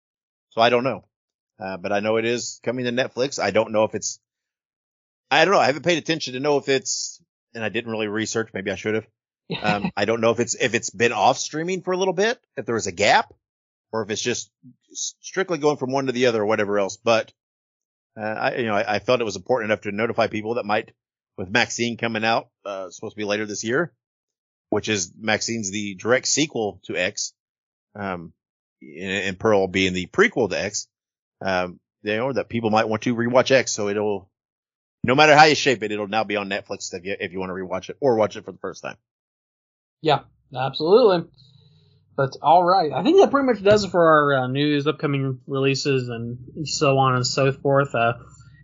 so I don't know. Uh, but I know it is coming to Netflix. I don't know if it's I don't know. I haven't paid attention to know if it's and I didn't really research. Maybe I should have. Um, I don't know if it's if it's been off streaming for a little bit, if there was a gap, or if it's just strictly going from one to the other or whatever else. But uh, I you know I, I felt it was important enough to notify people that might with Maxine coming out uh, supposed to be later this year, which is Maxine's the direct sequel to X, um, and Pearl being the prequel to X. Um, you know that people might want to rewatch X, so it'll no matter how you shape it, it'll now be on Netflix if you if you want to rewatch it or watch it for the first time. Yeah, absolutely. But all right, I think that pretty much does it for our uh, news, upcoming releases, and so on and so forth. Uh,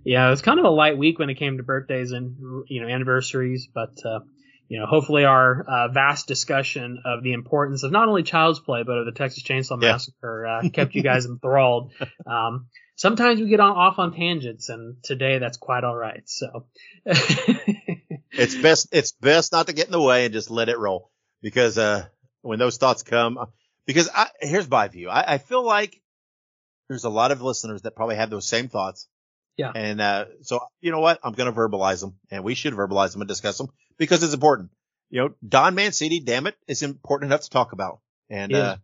yeah, it was kind of a light week when it came to birthdays and you know anniversaries, but uh, you know hopefully our uh, vast discussion of the importance of not only Child's Play but of the Texas Chainsaw yeah. Massacre uh, kept you guys enthralled. Um, sometimes we get on off on tangents, and today that's quite all right. So it's best it's best not to get in the way and just let it roll because uh, when those thoughts come, because I, here's my view. I, I, feel like there's a lot of listeners that probably have those same thoughts. Yeah. And uh, so you know what? I'm going to verbalize them, and we should verbalize them and discuss them because it's important. You know, Don Mancini, damn it's important enough to talk about. And uh,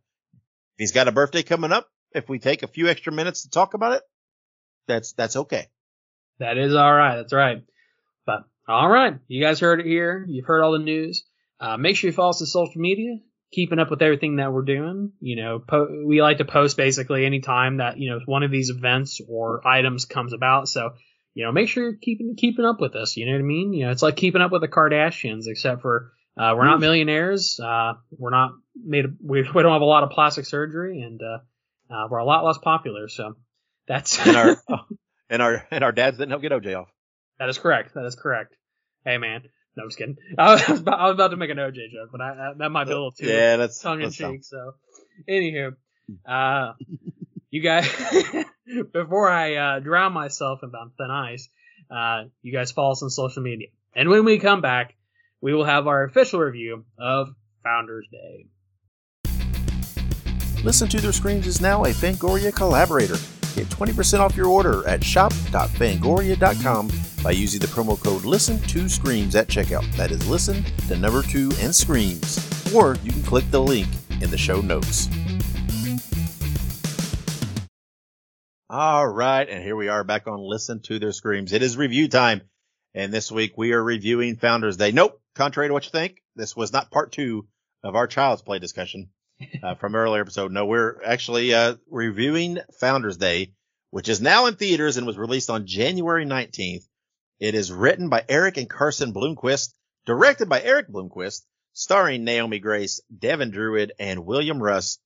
he's got a birthday coming up, if we take a few extra minutes to talk about it, that's that's okay. That is all right. That's right. But all right, you guys heard it here. You've heard all the news. Uh, make sure you follow us on social media, keeping up with everything that we're doing. You know, po- we like to post basically anytime that, you know, one of these events or items comes about. So, you know, make sure you're keeping, keeping up with us. You know what I mean? You know, it's like keeping up with the Kardashians, except for, uh, we're not millionaires. Uh, we're not made, we, we don't have a lot of plastic surgery and, uh, uh we're a lot less popular. So that's, and our, and our, and our dads didn't help get OJ off. That is correct. That is correct. Hey man, no, I'm just kidding. I was, about, I was about to make an OJ joke, but I, I, that might be a little too yeah, that's tongue in cheek. So, anywho, uh, you guys, before I uh, drown myself in thin ice, uh, you guys follow us on social media, and when we come back, we will have our official review of Founders Day. Listen to Their Screams is now a Fangoria collaborator. Get 20% off your order at shop.fangoria.com by using the promo code listen to screams at checkout. That is listen, to number two, and screams. Or you can click the link in the show notes. All right, and here we are back on Listen to Their Screams. It is review time. And this week we are reviewing Founders Day. Nope, contrary to what you think, this was not part two of our Child's Play discussion uh, from earlier episode. No, we're actually uh, reviewing Founders Day, which is now in theaters and was released on January 19th. It is written by Erik and Carson Bloomquist, directed by Erik Bloomquist, starring Naomi Grace, Devin Druid, and William Russ.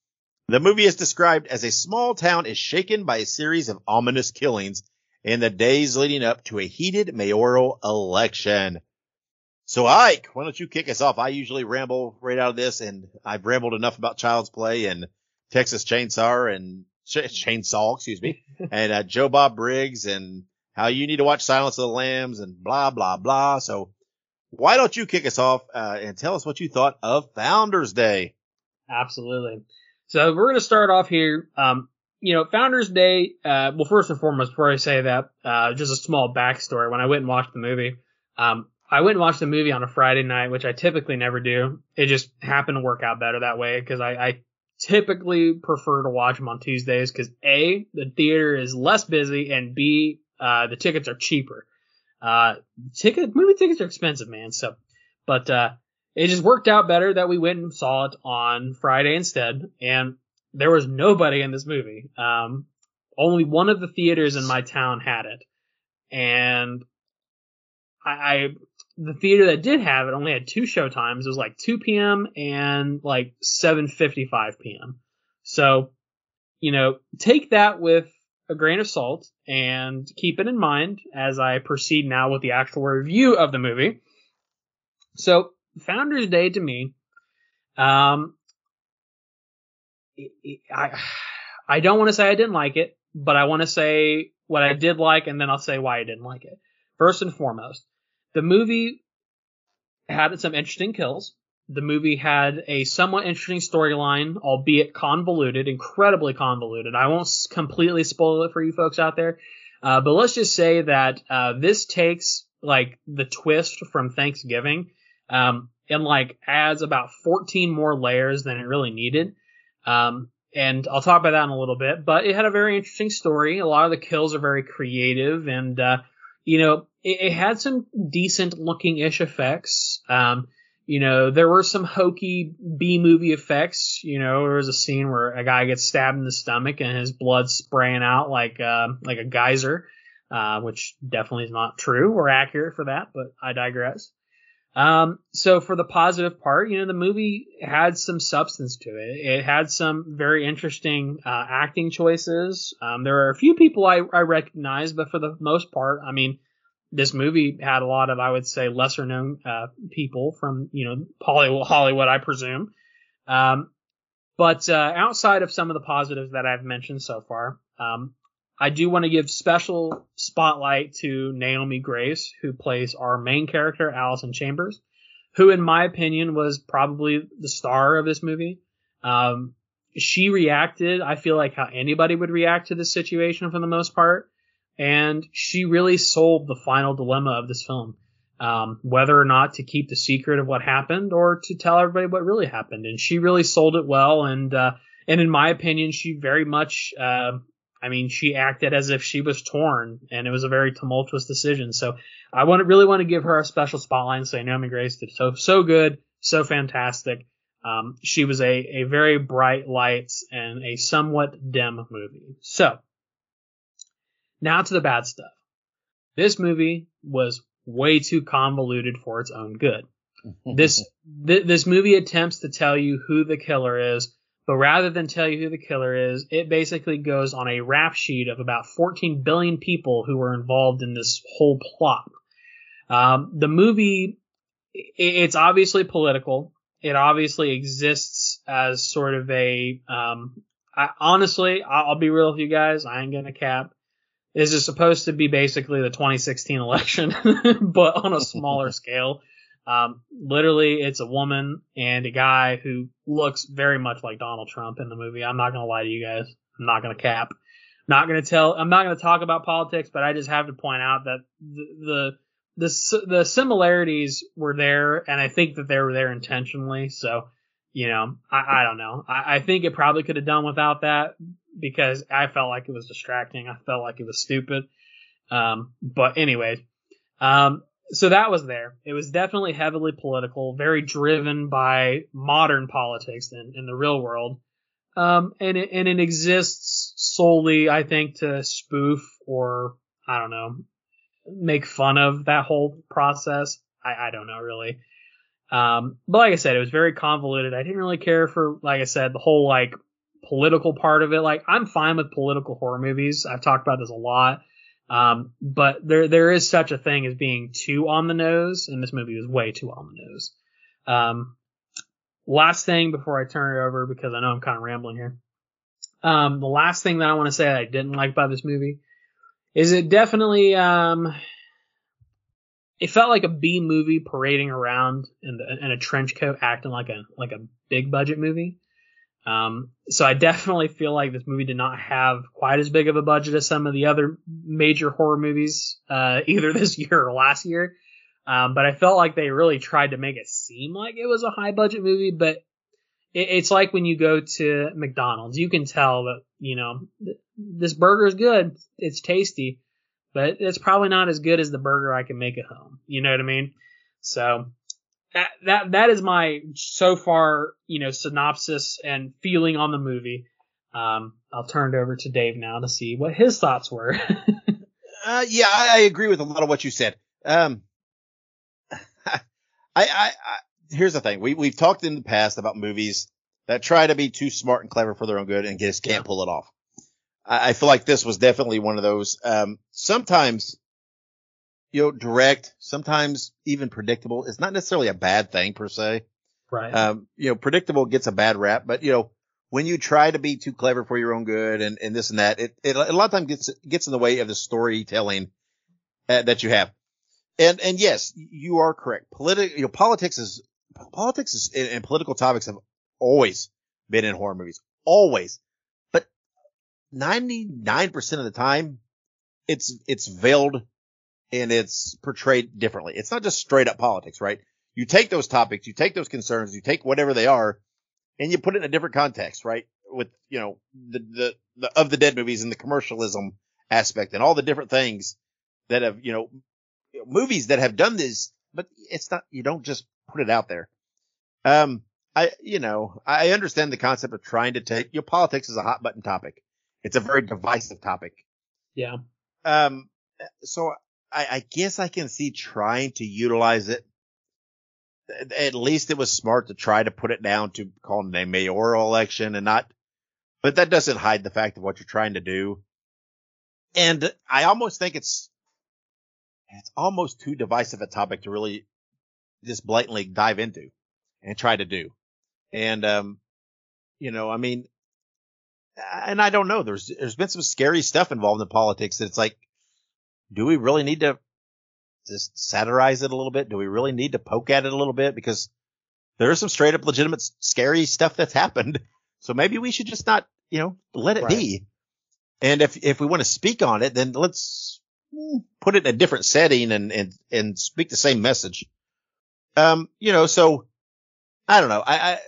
The movie is described as a small town is shaken by a series of ominous killings in the days leading up to a heated mayoral election. So Ike, why don't you kick us off? I usually ramble right out of this and I've rambled enough about Child's Play and Texas Chainsaw and Ch- Chainsaw, excuse me, and uh, Joe Bob Briggs and how you need to watch Silence of the Lambs and blah, blah, blah. So why don't you kick us off uh, and tell us what you thought of Founders Day? Absolutely. So we're going to start off here. Um, you know, Founders Day, uh, well, first and foremost, before I say that, uh, just a small backstory. When I went and watched the movie, um, I went and watched the movie on a Friday night, which I typically never do. It just happened to work out better that way because I, I typically prefer to watch them on Tuesdays because A, the theater is less busy and B, uh, the tickets are cheaper. Uh, ticket, movie tickets are expensive, man. So, but, uh, it just worked out better that we went and saw it on Friday instead. And there was nobody in this movie. Um, only one of the theaters in my town had it. And I, I the theater that did have it only had two show times. It was like 2 p.m. and like 7:55 p.m. So, you know, take that with a grain of salt and keep it in mind as I proceed now with the actual review of the movie. So, Founders Day to me, Um, I I don't want to say I didn't like it, but I want to say what I did like, and then I'll say why I didn't like it. First and foremost, the movie had some interesting kills. The movie had a somewhat interesting storyline, albeit convoluted, incredibly convoluted. I won't completely spoil it for you folks out there, uh, but let's just say that uh, this takes like the twist from Thanksgiving, um, and like adds about 14 more layers than it really needed. Um, and I'll talk about that in a little bit. But it had a very interesting story. A lot of the kills are very creative, and uh, you know, it, it, had some decent looking ish effects. Um, you know, there were some hokey B movie effects. You know, there was a scene where a guy gets stabbed in the stomach and his blood spraying out like uh, like a geyser, uh, which definitely is not true or accurate for that, but I digress. Um, so for the positive part, you know, the movie had some substance to it. It had some very interesting uh, acting choices. Um, there are a few people I, I recognize, but for the most part, I mean, this movie had a lot of, I would say, lesser known uh, people from, you know, Hollywood, Hollywood I presume. Um, but uh, outside of some of the positives that I've mentioned so far, um, I do want to give special spotlight to Naomi Grace, who plays our main character, Allison Chambers, who, in my opinion, was probably the star of this movie. Um, she reacted, I feel like, how anybody would react to this situation for the most part and she really sold the final dilemma of this film. Um, whether or not to keep the secret of what happened or to tell everybody what really happened. And she really sold it well. And, uh, and in my opinion, she very much, uh, I mean, she acted as if she was torn and it was a very tumultuous decision. So I want to really want to give her a special spotlight and say Naomi Grace did so, so good, so fantastic. Um, she was a, a very bright light and a somewhat dim movie. So now to the bad stuff. This movie was way too convoluted for its own good. this th- this movie attempts to tell you who the killer is, but rather than tell you who the killer is, it basically goes on a rap sheet of about 14 billion people who were involved in this whole plot. Um, the movie, it's obviously political. It obviously exists as sort of a. Um, I, honestly, I'll, be real with you guys. I ain't gonna cap. This is supposed to be basically the 2016 election, but on a smaller scale. Um, literally, it's a woman and a guy who looks very much like Donald Trump in the movie. I'm not gonna lie to you guys. I'm not gonna cap. Not gonna tell. I'm not gonna talk about politics, but I just have to point out that the the the, the similarities were there, and I think that they were there intentionally. So, you know, I, I don't know. I, I think it probably could have done without that, because I felt like it was distracting. I felt like it was stupid. Um, but anyway, um, so that was there. It was definitely heavily political, very driven by modern politics in, in the real world. Um, and it, and it exists solely, I think, to spoof or, I don't know, make fun of that whole process. I, I don't know really. Um, but like I said, it was very convoluted. I didn't really care for, like I said, the whole like political part of it. Like I'm fine with political horror movies. I've talked about this a lot. Um, but there there is such a thing as being too on the nose, and this movie was way too on the nose. Um, last thing before I turn it over because I know I'm kind of rambling here. Um, the last thing that I want to say I didn't like about this movie is it definitely um, it felt like a B movie parading around in, the, in a trench coat, acting like a like a big budget movie. Um, so I definitely feel like this movie did not have quite as big of a budget as some of the other major horror movies, uh, either this year or last year. Um, but I felt like they really tried to make it seem like it was a high budget movie, but it, it's like when you go to McDonald's, you can tell that, you know, th- this burger is good. It's tasty, but it's probably not as good as the burger I can make at home. You know what I mean? So that that that is my so far you know synopsis and feeling on the movie. Um, I'll turn it over to Dave now to see what his thoughts were. uh, yeah, I, I, agree with a lot of what you said. Um, I, I, I, here's the thing: we we've talked in the past about movies that try to be too smart and clever for their own good and just can't yeah. pull it off. I, I, feel like this was definitely one of those. Um, sometimes you know, direct, sometimes even predictable. It's not necessarily a bad thing per se. Right. Um, you know, predictable gets a bad rap, but you know, when you try to be too clever for your own good and, and this and that, it, it a lot of times gets gets in the way of the storytelling uh, that you have. And and yes, you are correct. Political, you know, politics is politics is, and, and political topics have always been in horror movies, always. But ninety nine percent of the time, it's it's veiled and it's portrayed differently. It's not just straight up politics, right? You take those topics, you take those concerns, you take whatever they are, and you put it in a different context, right? With, you know, the, the, the, of the dead movies and the commercialism aspect and all the different things that have, you know, movies that have done this, but it's not, you don't just put it out there. Um, I, you know, I understand the concept of trying to take, you know, politics is a hot button topic. It's a very divisive topic. Yeah. Um, so I, I guess I can see trying to utilize it at least it was smart to try to put it down to calling a mayoral election and not, but that doesn't hide the fact of what you're trying to do. And I almost think it's, it's almost too divisive a topic to really just blatantly dive into and try to do. And, um, you know, I mean, and I don't know, there's, there's been some scary stuff involved in politics that it's like, do we really need to just satirize it a little bit? Do we really need to poke at it a little bit? Because there is some straight up legitimate scary stuff that's happened. So maybe we should just not, you know, let it right. be. And if, if we want to speak on it, then let's hmm, put it in a different setting and, and, and speak the same message. Um, you know, so I don't know. I, I,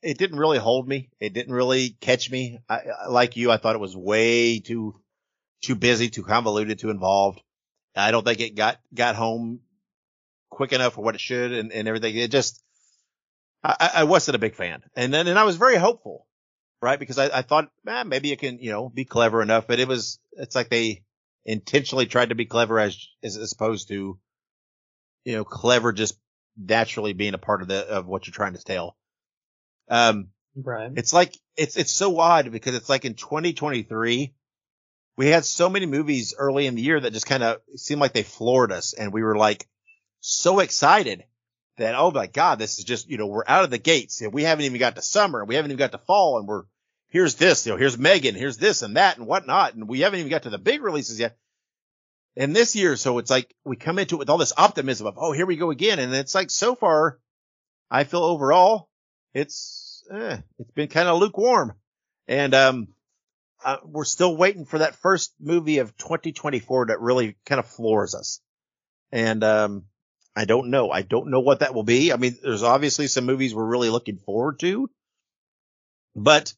it didn't really hold me. It didn't really catch me. I, like you, I thought it was way too, too busy, too convoluted, too involved. I don't think it got got home quick enough for what it should and, and everything. It just I, I wasn't a big fan. And then and I was very hopeful, right? Because I, I thought eh, maybe it can, you know, be clever enough, but it was it's like they intentionally tried to be clever as as, as opposed to you know, clever just naturally being a part of the of what you're trying to tell. Um right. It's like it's it's so odd because it's like in 2023 we had so many movies early in the year that just kind of seemed like they floored us and we were like so excited that, oh my God, this is just, you know, we're out of the gates and we haven't even got to summer and we haven't even got to fall and we're, here's this, you know, here's Megan, here's this and that and whatnot. And we haven't even got to the big releases yet. And this year, so it's like we come into it with all this optimism of, oh, here we go again. And it's like so far, I feel overall, it's, eh, it's been kind of lukewarm. And, um, uh, we're still waiting for that first movie of 2024 that really kind of floors us. And, um, I don't know. I don't know what that will be. I mean, there's obviously some movies we're really looking forward to, but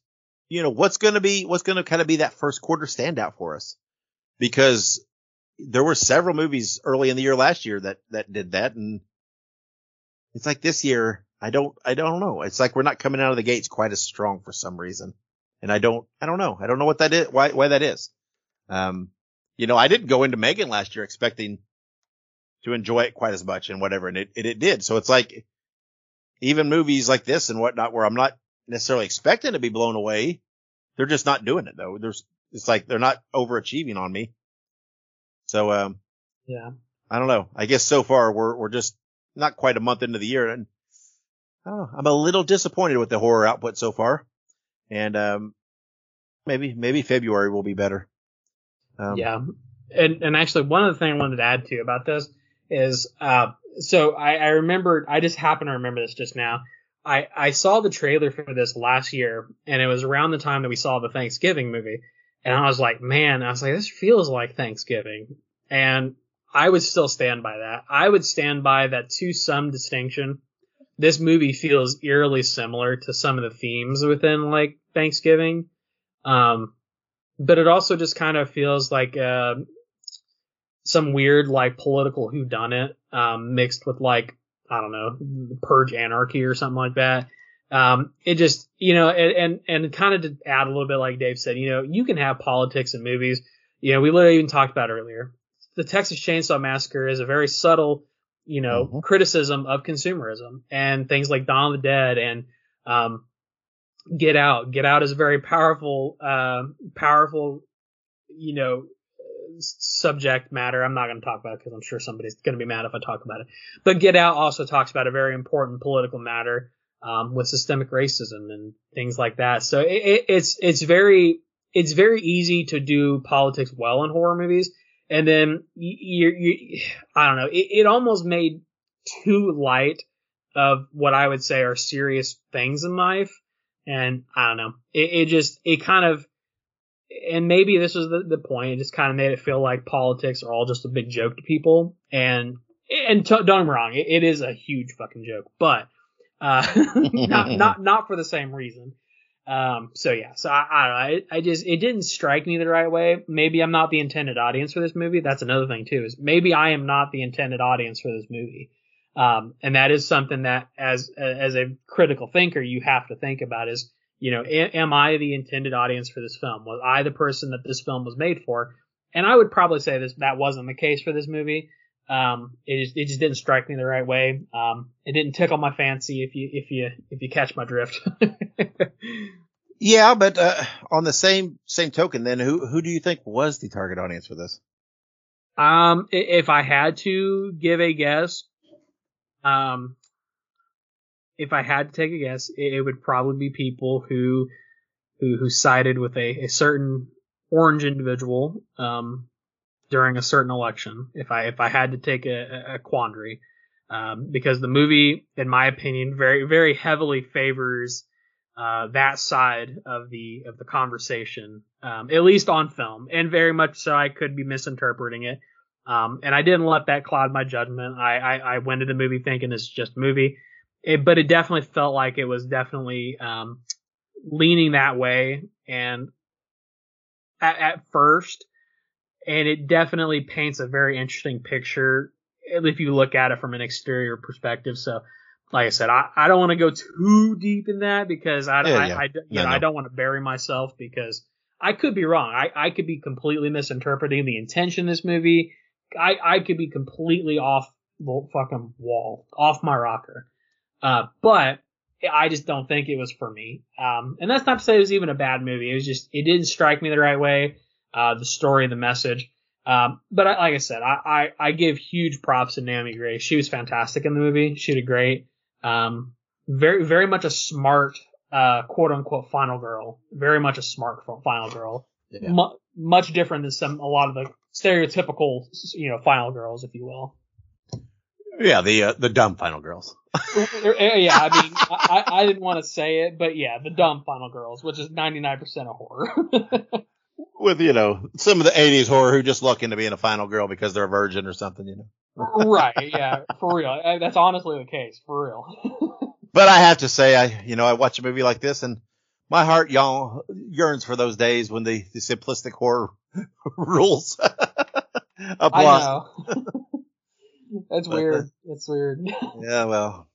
you know, what's going to be, what's going to kind of be that first quarter standout for us? Because there were several movies early in the year last year that, that did that. And it's like this year, I don't, I don't know. It's like we're not coming out of the gates quite as strong for some reason. And I don't, I don't know. I don't know what that is, why, why that is. Um, you know, I didn't go into Megan last year expecting to enjoy it quite as much and whatever. And it, it, it did. So it's like even movies like this and whatnot where I'm not necessarily expecting to be blown away. They're just not doing it though. There's, it's like they're not overachieving on me. So, um, yeah, I don't know. I guess so far we're, we're just not quite a month into the year and I don't know. I'm a little disappointed with the horror output so far and um, maybe maybe February will be better. Um, yeah, and and actually one of the things I wanted to add to about this is uh, so I, I remembered I just happened to remember this just now. I I saw the trailer for this last year, and it was around the time that we saw the Thanksgiving movie, and I was like, man, I was like, this feels like Thanksgiving, and I would still stand by that. I would stand by that to some distinction this movie feels eerily similar to some of the themes within like Thanksgiving. Um, but it also just kind of feels like, uh, some weird like political whodunit, um, mixed with like, I don't know, purge anarchy or something like that. Um, it just, you know, and, and, and kind of to add a little bit, like Dave said, you know, you can have politics in movies. You know, we literally even talked about earlier. The Texas Chainsaw Massacre is a very subtle you know, mm-hmm. criticism of consumerism and things like Dawn of the Dead and um, Get Out. Get Out is a very powerful, uh, powerful, you know, subject matter. I'm not going to talk about it because I'm sure somebody's going to be mad if I talk about it. But Get Out also talks about a very important political matter um, with systemic racism and things like that. So it, it, it's it's very it's very easy to do politics well in horror movies, and then you you I don't know it, it almost made too light of what I would say are serious things in life, and I don't know it, it just it kind of and maybe this was the, the point. It just kind of made it feel like politics are all just a big joke to people. And and t- don't get me wrong, it, it is a huge fucking joke, but uh, not not not for the same reason. Um, so yeah, so I, I don't know. I, I, just it didn't strike me the right way. Maybe I'm not the intended audience for this movie. That's another thing too. Is maybe I am not the intended audience for this movie. Um, and that is something that as as a critical thinker you have to think about is you know, am I the intended audience for this film? Was I the person that this film was made for? And I would probably say this that wasn't the case for this movie. Um, it just, it just didn't strike me the right way. Um, it didn't tickle my fancy if you if you if you catch my drift. yeah, but uh, on the same same token, then who who do you think was the target audience for this? Um, if I had to give a guess, um, if I had to take a guess, it, would probably be people who who, who sided with a, a certain orange individual um, during a certain election. If I if I had to take a, a quandary, um, because the movie, in my opinion, very very heavily favors uh, that side of the of the conversation, um, at least on film, and very much so. I could be misinterpreting it. Um, and I didn't let that cloud my judgment. I, I, I went to the movie thinking it's just movie it, but it definitely felt like it was definitely um, leaning that way and at, at, first and it definitely paints a very interesting picture if you look at it from an exterior perspective so like i said i, I don't want to go too deep in that because i, yeah, I, yeah. I, you no, know, no. I don't want to bury myself because i could be wrong I, I could be completely misinterpreting the intention of this movie i, I could be completely off the fucking wall off my rocker uh, but I just don't think it was for me. Um, and that's not to say it was even a bad movie. It was just, it didn't strike me the right way. Uh, the story, the message. Um, but I, like I said, I, I, I, give huge props to Naomi Grace. She was fantastic in the movie. She did great. Um, very, very much a smart, uh, quote unquote final girl. Very much a smart final girl. Yeah. M- much different than some, a lot of the stereotypical, you know, final girls, if you will. Yeah, the uh, the dumb final girls. yeah, I mean, I, I didn't want to say it, but yeah, the dumb final girls, which is ninety nine percent of horror. With you know some of the '80s horror who just lucky into being a final girl because they're a virgin or something, you know. right? Yeah, for real. That's honestly the case, for real. but I have to say, I you know I watch a movie like this and my heart y'all yearns for those days when the, the simplistic horror rules apply. I know. That's weird. That's weird. yeah, well.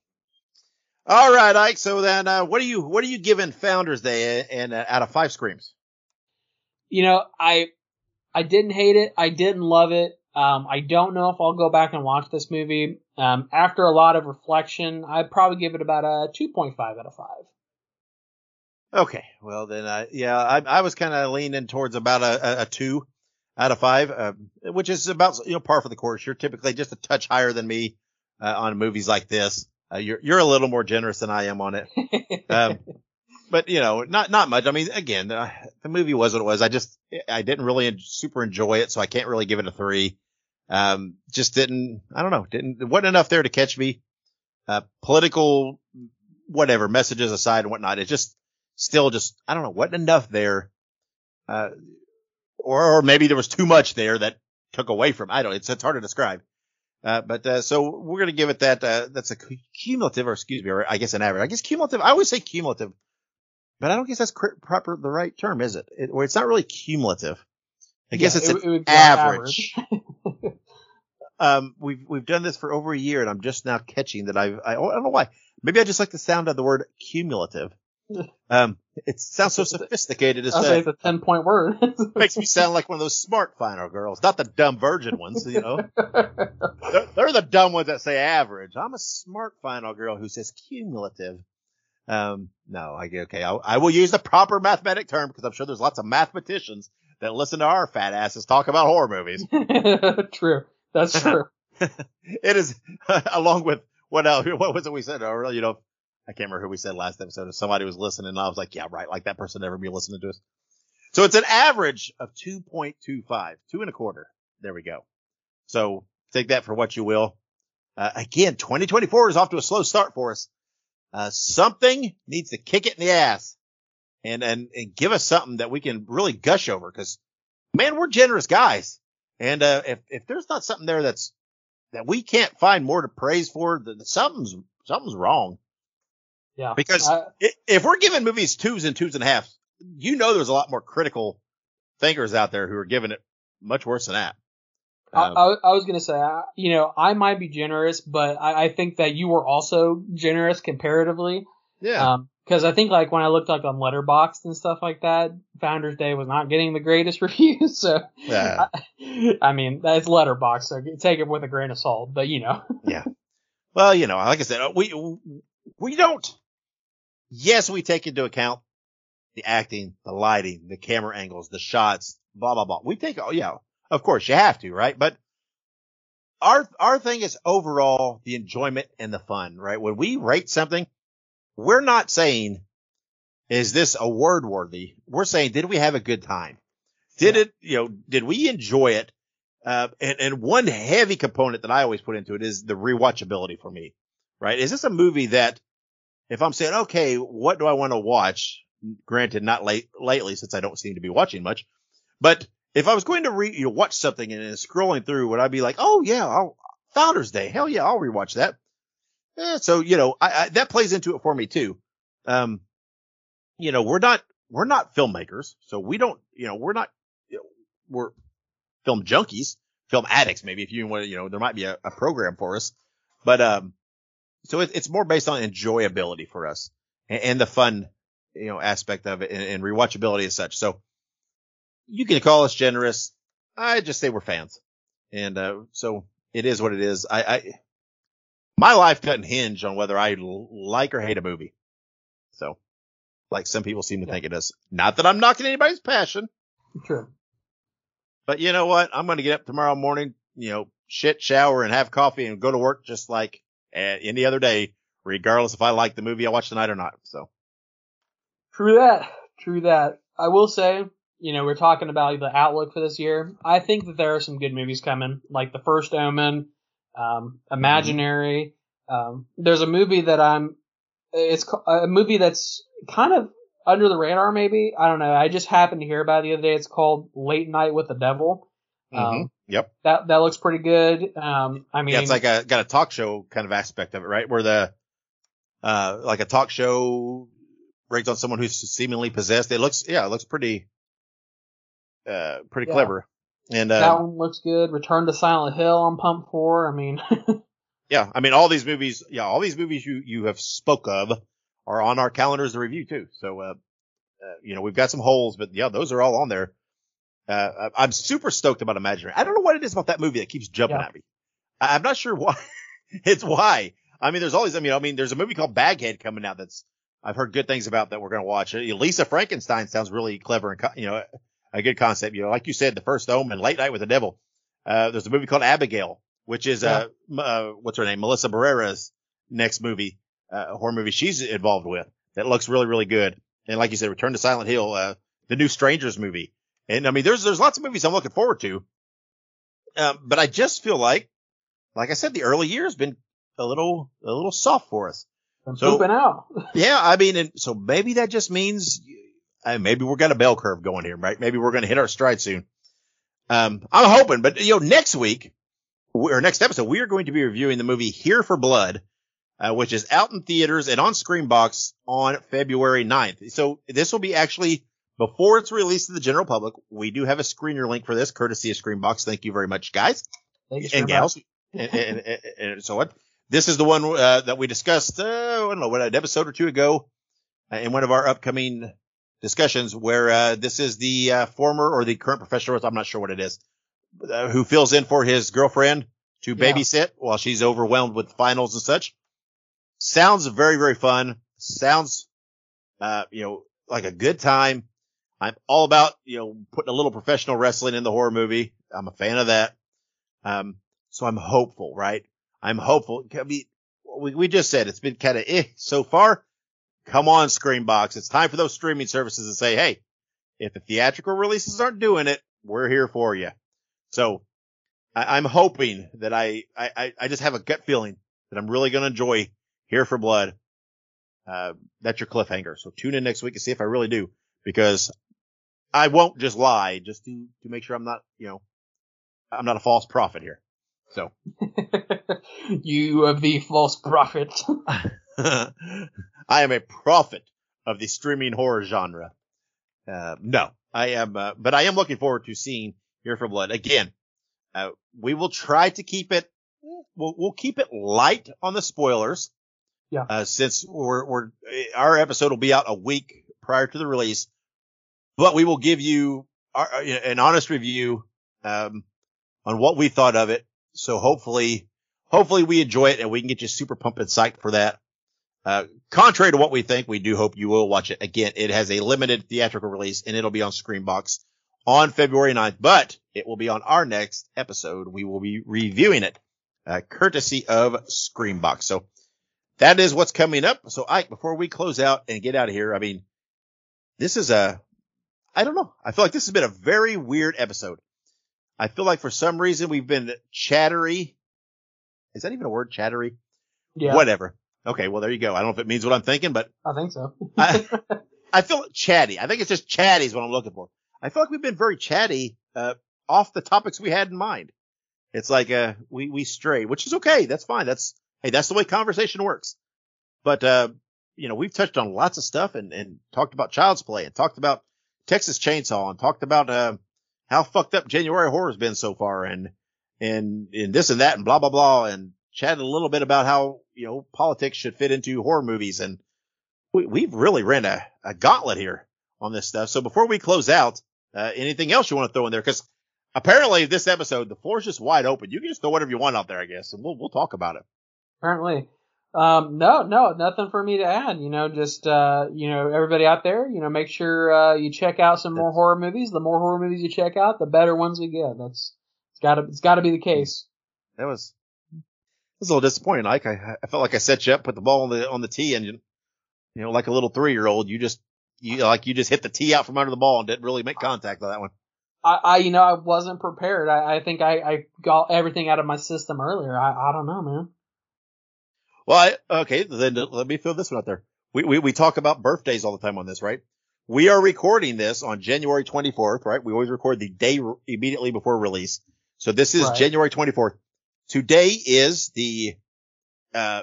All right, Ike. So then, uh, what are you what are you giving Founders Day and uh, out of five screams? You know, I I didn't hate it. I didn't love it. Um, I don't know if I'll go back and watch this movie. Um, after a lot of reflection, I'd probably give it about a 2.5 out of 5. Okay. Well, then, uh, yeah, I, I was kind of leaning towards about a, a, a, two out of five, uh, which is about you know par for the course. You're typically just a touch higher than me uh, on movies like this. Uh, you're you're a little more generous than I am on it, um, but you know not not much. I mean, again, the, the movie was what it was. I just I didn't really super enjoy it, so I can't really give it a three. Um, just didn't I don't know didn't wasn't enough there to catch me. Uh, political whatever messages aside and whatnot, it just still just I don't know wasn't enough there. Uh, or, or maybe there was too much there that took away from. I don't. It's it's hard to describe. Uh, but uh, so we're gonna give it that. Uh, that's a cumulative, or excuse me, or I guess an average. I guess cumulative. I always say cumulative, but I don't guess that's proper the right term, is it? it or it's not really cumulative. I guess yeah, it's it, an it average. average. um, we've we've done this for over a year, and I'm just now catching that I've I, I don't know why. Maybe I just like the sound of the word cumulative. Um, it sounds so sophisticated to say. It's a ten point word. makes me sound like one of those smart final girls, not the dumb virgin ones. You know, they're, they're, the dumb ones that say average. I'm a smart final girl who says cumulative. Um, no, I get okay. I, I will use the proper mathematic term because I'm sure there's lots of mathematicians that listen to our fat asses talk about horror movies. true, that's true. it is along with what else? What was it we said earlier? You know, I can't remember who we said last episode. If somebody was listening, and I was like, yeah, right. Like that person never be listening to us. So it's an average of 2.25, two and a quarter. There we go. So take that for what you will. Uh, again, 2024 is off to a slow start for us. Uh, something needs to kick it in the ass and, and, and give us something that we can really gush over because man, we're generous guys. And, uh, if, if there's not something there that's, that we can't find more to praise for, then something's, something's wrong. Yeah. Because I- if we're giving movies twos and twos and a half, you know, there's a lot more critical thinkers out there who are giving it much worse than that. I, Um, I, I was gonna say, I- you know, I might be generous, but I, I think that you were also generous comparatively. yeah. Um, because I think like when I looked like on Letterboxd and stuff like that, Founders Day was not getting the greatest reviews. So, yeah. I, I mean, that's Letterboxd, so take it with a grain of salt. But you know, yeah. Well, you know, like I said, uh, we, we don't, yes, we take into account the acting, the lighting, the camera angles, the shots, blah, blah, blah. We take, oh yeah, of course you have to, right? But our, our thing is overall the enjoyment and the fun, right? When we rate something, we're not saying, is this award worthy? We're saying, did we have a good time? Did Yeah. it, you know, did we enjoy it? Uh, and, and one heavy component that I always put into it is the rewatchability for me, right? Is this a movie that if I'm saying, okay, what do I want to watch? Granted, not late, lately since I don't seem to be watching much, but if I was going to re, you know, watch something and scrolling through, would I be like, oh yeah, I'll, Founders Day, hell yeah, I'll rewatch that. Eh, so, you know, I, I, that plays into it for me too. Um, you know, we're not, we're not filmmakers, so we don't, you know, we're not, you know, we're film junkies, film addicts, maybe if you want you know, there might be a, a program for us, but, um, so it, it's more based on enjoyability for us and, and the fun, you know, aspect of it and, and rewatchability as such. So you can call us generous. I just say we're fans. And, uh, so it is what it is. I, I, my life doesn't hinge on whether I l- like or hate a movie. So like some people seem to Yeah. think it does. Not that I'm knocking anybody's passion. true. But you know what? I'm going to get up tomorrow morning, you know, shit, shower and have coffee and go to work just like uh, any other day, regardless if I like the movie I watch tonight or not. So True that. True that. I will say, you know, we're talking about the outlook for this year. I think that there are some good movies coming, like The First Omen, um, Imaginary. Um, there's a movie that I'm, it's a movie that's kind of under the radar, maybe. I don't know. I just happened to hear about it the other day. It's called Late Night with the Devil. Um, yep. that that looks pretty good. Um, I mean, Yeah, it's like a, got a talk show kind of aspect of it, right? Where the, uh, like a talk show breaks on someone who's seemingly possessed. It looks, yeah, it looks pretty, uh, pretty Yeah. clever. And, that uh, one looks good. Return to Silent Hill. I'm pumped for. I mean, yeah, I mean, all these movies, yeah, all these movies you, you have spoke of are on our calendars to review too. So, uh, uh, you know, we've got some holes, but yeah, those are all on there. Uh, I'm super stoked about Imaginary. I don't know what it is about that movie that keeps jumping Yeah. at me. I- I'm not sure why. it's why. I mean, there's all these, I mean, I mean, there's a movie called Baghead coming out that's, I've heard good things about that we're going to watch. Lisa Frankenstein sounds really clever and, you know, a good concept. You know, like you said, the first Omen, Late Night with the Devil. Uh, there's a movie called Abigail, which is, uh, uh, what's her name? Melissa Barrera's next movie, uh, horror movie she's involved with that looks really, really good. And like you said, Return to Silent Hill, uh, the new Strangers movie. And I mean, there's, there's lots of movies I'm looking forward to. Um, but I just feel like, like I said, the early years been a little, a little soft for us. I'm So- pooping out. Yeah, I mean, and so maybe that just means uh, maybe we're got a bell curve going here, right? Maybe we're going to hit our stride soon. Um, I'm hoping, but you know, next week or next episode, we are going to be reviewing the movie Here for Blood, uh, which is out in theaters and on Screambox on February 9th. So this will be actually before it's released to the general public. We do have a screener link for this, courtesy of Screambox. Thank you very much, guys Thanks and gals and, and, and, and so on. This is the one uh, that we discussed. Uh, I don't know what an episode or two ago uh, in one of our upcoming discussions, where uh, this is the uh, former or the current professional. I'm not sure what it is, uh, who fills in for his girlfriend to Yeah. babysit while she's overwhelmed with finals and such. Sounds very very fun. Sounds uh, you know like a good time. I'm all about you know putting a little professional wrestling in the horror movie. I'm a fan of that. Um, so I'm hopeful, right? I'm hopeful. I mean, we, we just said it's been kind of eh so far. Come on, Screambox. It's time for those streaming services to say, hey, if the theatrical releases aren't doing it, we're here for you. So I, am hoping that I, I, I just have a gut feeling that I'm really going to enjoy Here for Blood. Uh, that's your cliffhanger. So tune in next week and see if I really do because I won't just lie just to, to make sure I'm not, you know, I'm not a false prophet here. So you are the false prophet. I am a prophet of the streaming horror genre. Uh, no, I am, uh, but I am looking forward to seeing Here for Blood again. Uh, we will try to keep it, we'll, we'll keep it light on the spoilers. Yeah. Uh, since we're, we're, our episode will be out a week prior to the release, but we will give you our, uh, an honest review, um, on what we thought of it. So hopefully, hopefully we enjoy it and we can get you super pumped and psyched for that. Uh, contrary to what we think, we do hope you will watch it. Again, it has a limited theatrical release and it'll be on Screambox on February 9th, but it will be on our next episode. We will be reviewing it, uh, courtesy of Screambox. So that is what's coming up. So Ike, before we close out and get out of here, I mean, this is a, I don't know. I feel like this has been a very weird episode. I feel like for some reason we've been chattery. Is that even a word? Chattery? Yeah. Whatever. Okay. Well, there you go. I don't know if it means what I'm thinking, but I think so. I, I feel chatty. I think it's just chatty is what I'm looking for. I feel like we've been very chatty, uh, off the topics we had in mind. It's like, uh, we, we stray, which is okay. That's fine. That's, hey, that's the way conversation works. But, uh, you know, we've touched on lots of stuff and, and talked about child's play and talked about Texas chainsaw and talked about, uh, how fucked up January horror's been so far and, and, and this and that and blah, blah, blah. And chatted a little bit about how, you know, politics should fit into horror movies. And we, we've really ran a, a gauntlet here on this stuff. So before we close out, uh, anything else you want to throw in there? Cause apparently this episode, the floor's just wide open. You can just throw whatever you want out there, I guess, and we'll, we'll talk about it. Apparently. Um, no, no, nothing for me to add. You know, just uh, you know, everybody out there, you know, make sure uh, you check out some more horror movies. The more horror movies you check out, the better ones we get. That's it's got to it's got to be the case. That was was a little disappointing, Ike. I, I felt like I set you up, put the ball on the on the tee, and you, you know, like a little three year old, you just you like you just hit the tee out from under the ball and didn't really make contact on that one. I, I you know, I wasn't prepared. I, I think I, I got everything out of my system earlier. I, I don't know, man. Well, I, okay, then let me throw this one out there. We, we, we talk about birthdays all the time on this, right? We are recording this on January 24th, right? We always record the day re- immediately before release. So this is Right. January 24th. Today is the, uh,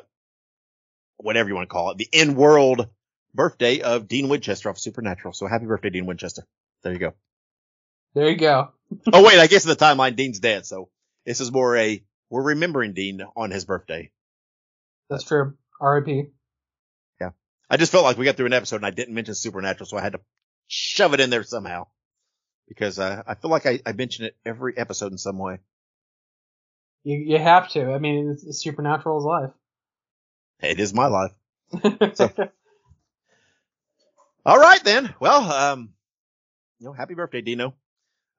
whatever you want to call it, the in-world birthday of Dean Winchester of Supernatural. So happy birthday, Dean Winchester. There you go. There you go. oh wait, I guess in the timeline, Dean's dead. So this is more a, we're remembering Dean on his birthday. That's true. R.I.P. Yeah. I just felt like we got through an episode and I didn't mention Supernatural, so I had to shove it in there somehow. Because uh, I feel like I, I mention it every episode in some way. You you have to. I mean, it's, it's Supernatural's life. It is my life. All right then. Well, um, you know, happy birthday, Dino.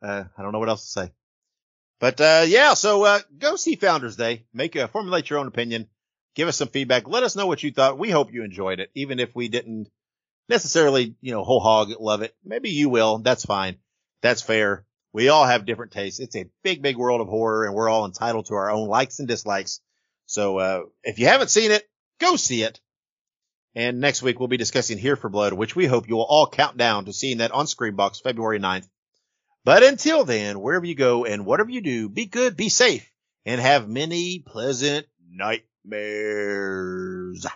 Uh, I don't know what else to say. But uh, yeah, so uh, go see Founders Day. Make a formulate your own opinion. Give us some feedback. Let us know what you thought. We hope you enjoyed it, even if we didn't necessarily, you know, whole hog love it. Maybe you will. That's fine. That's fair. We all have different tastes. It's a big, big world of horror, and we're all entitled to our own likes and dislikes. So uh, if you haven't seen it, go see it. And next week we'll be discussing Here for Blood, which we hope you will all count down to seeing that on Screambox February 9th. But until then, wherever you go and whatever you do, be good, be safe, and have many pleasant nightmares.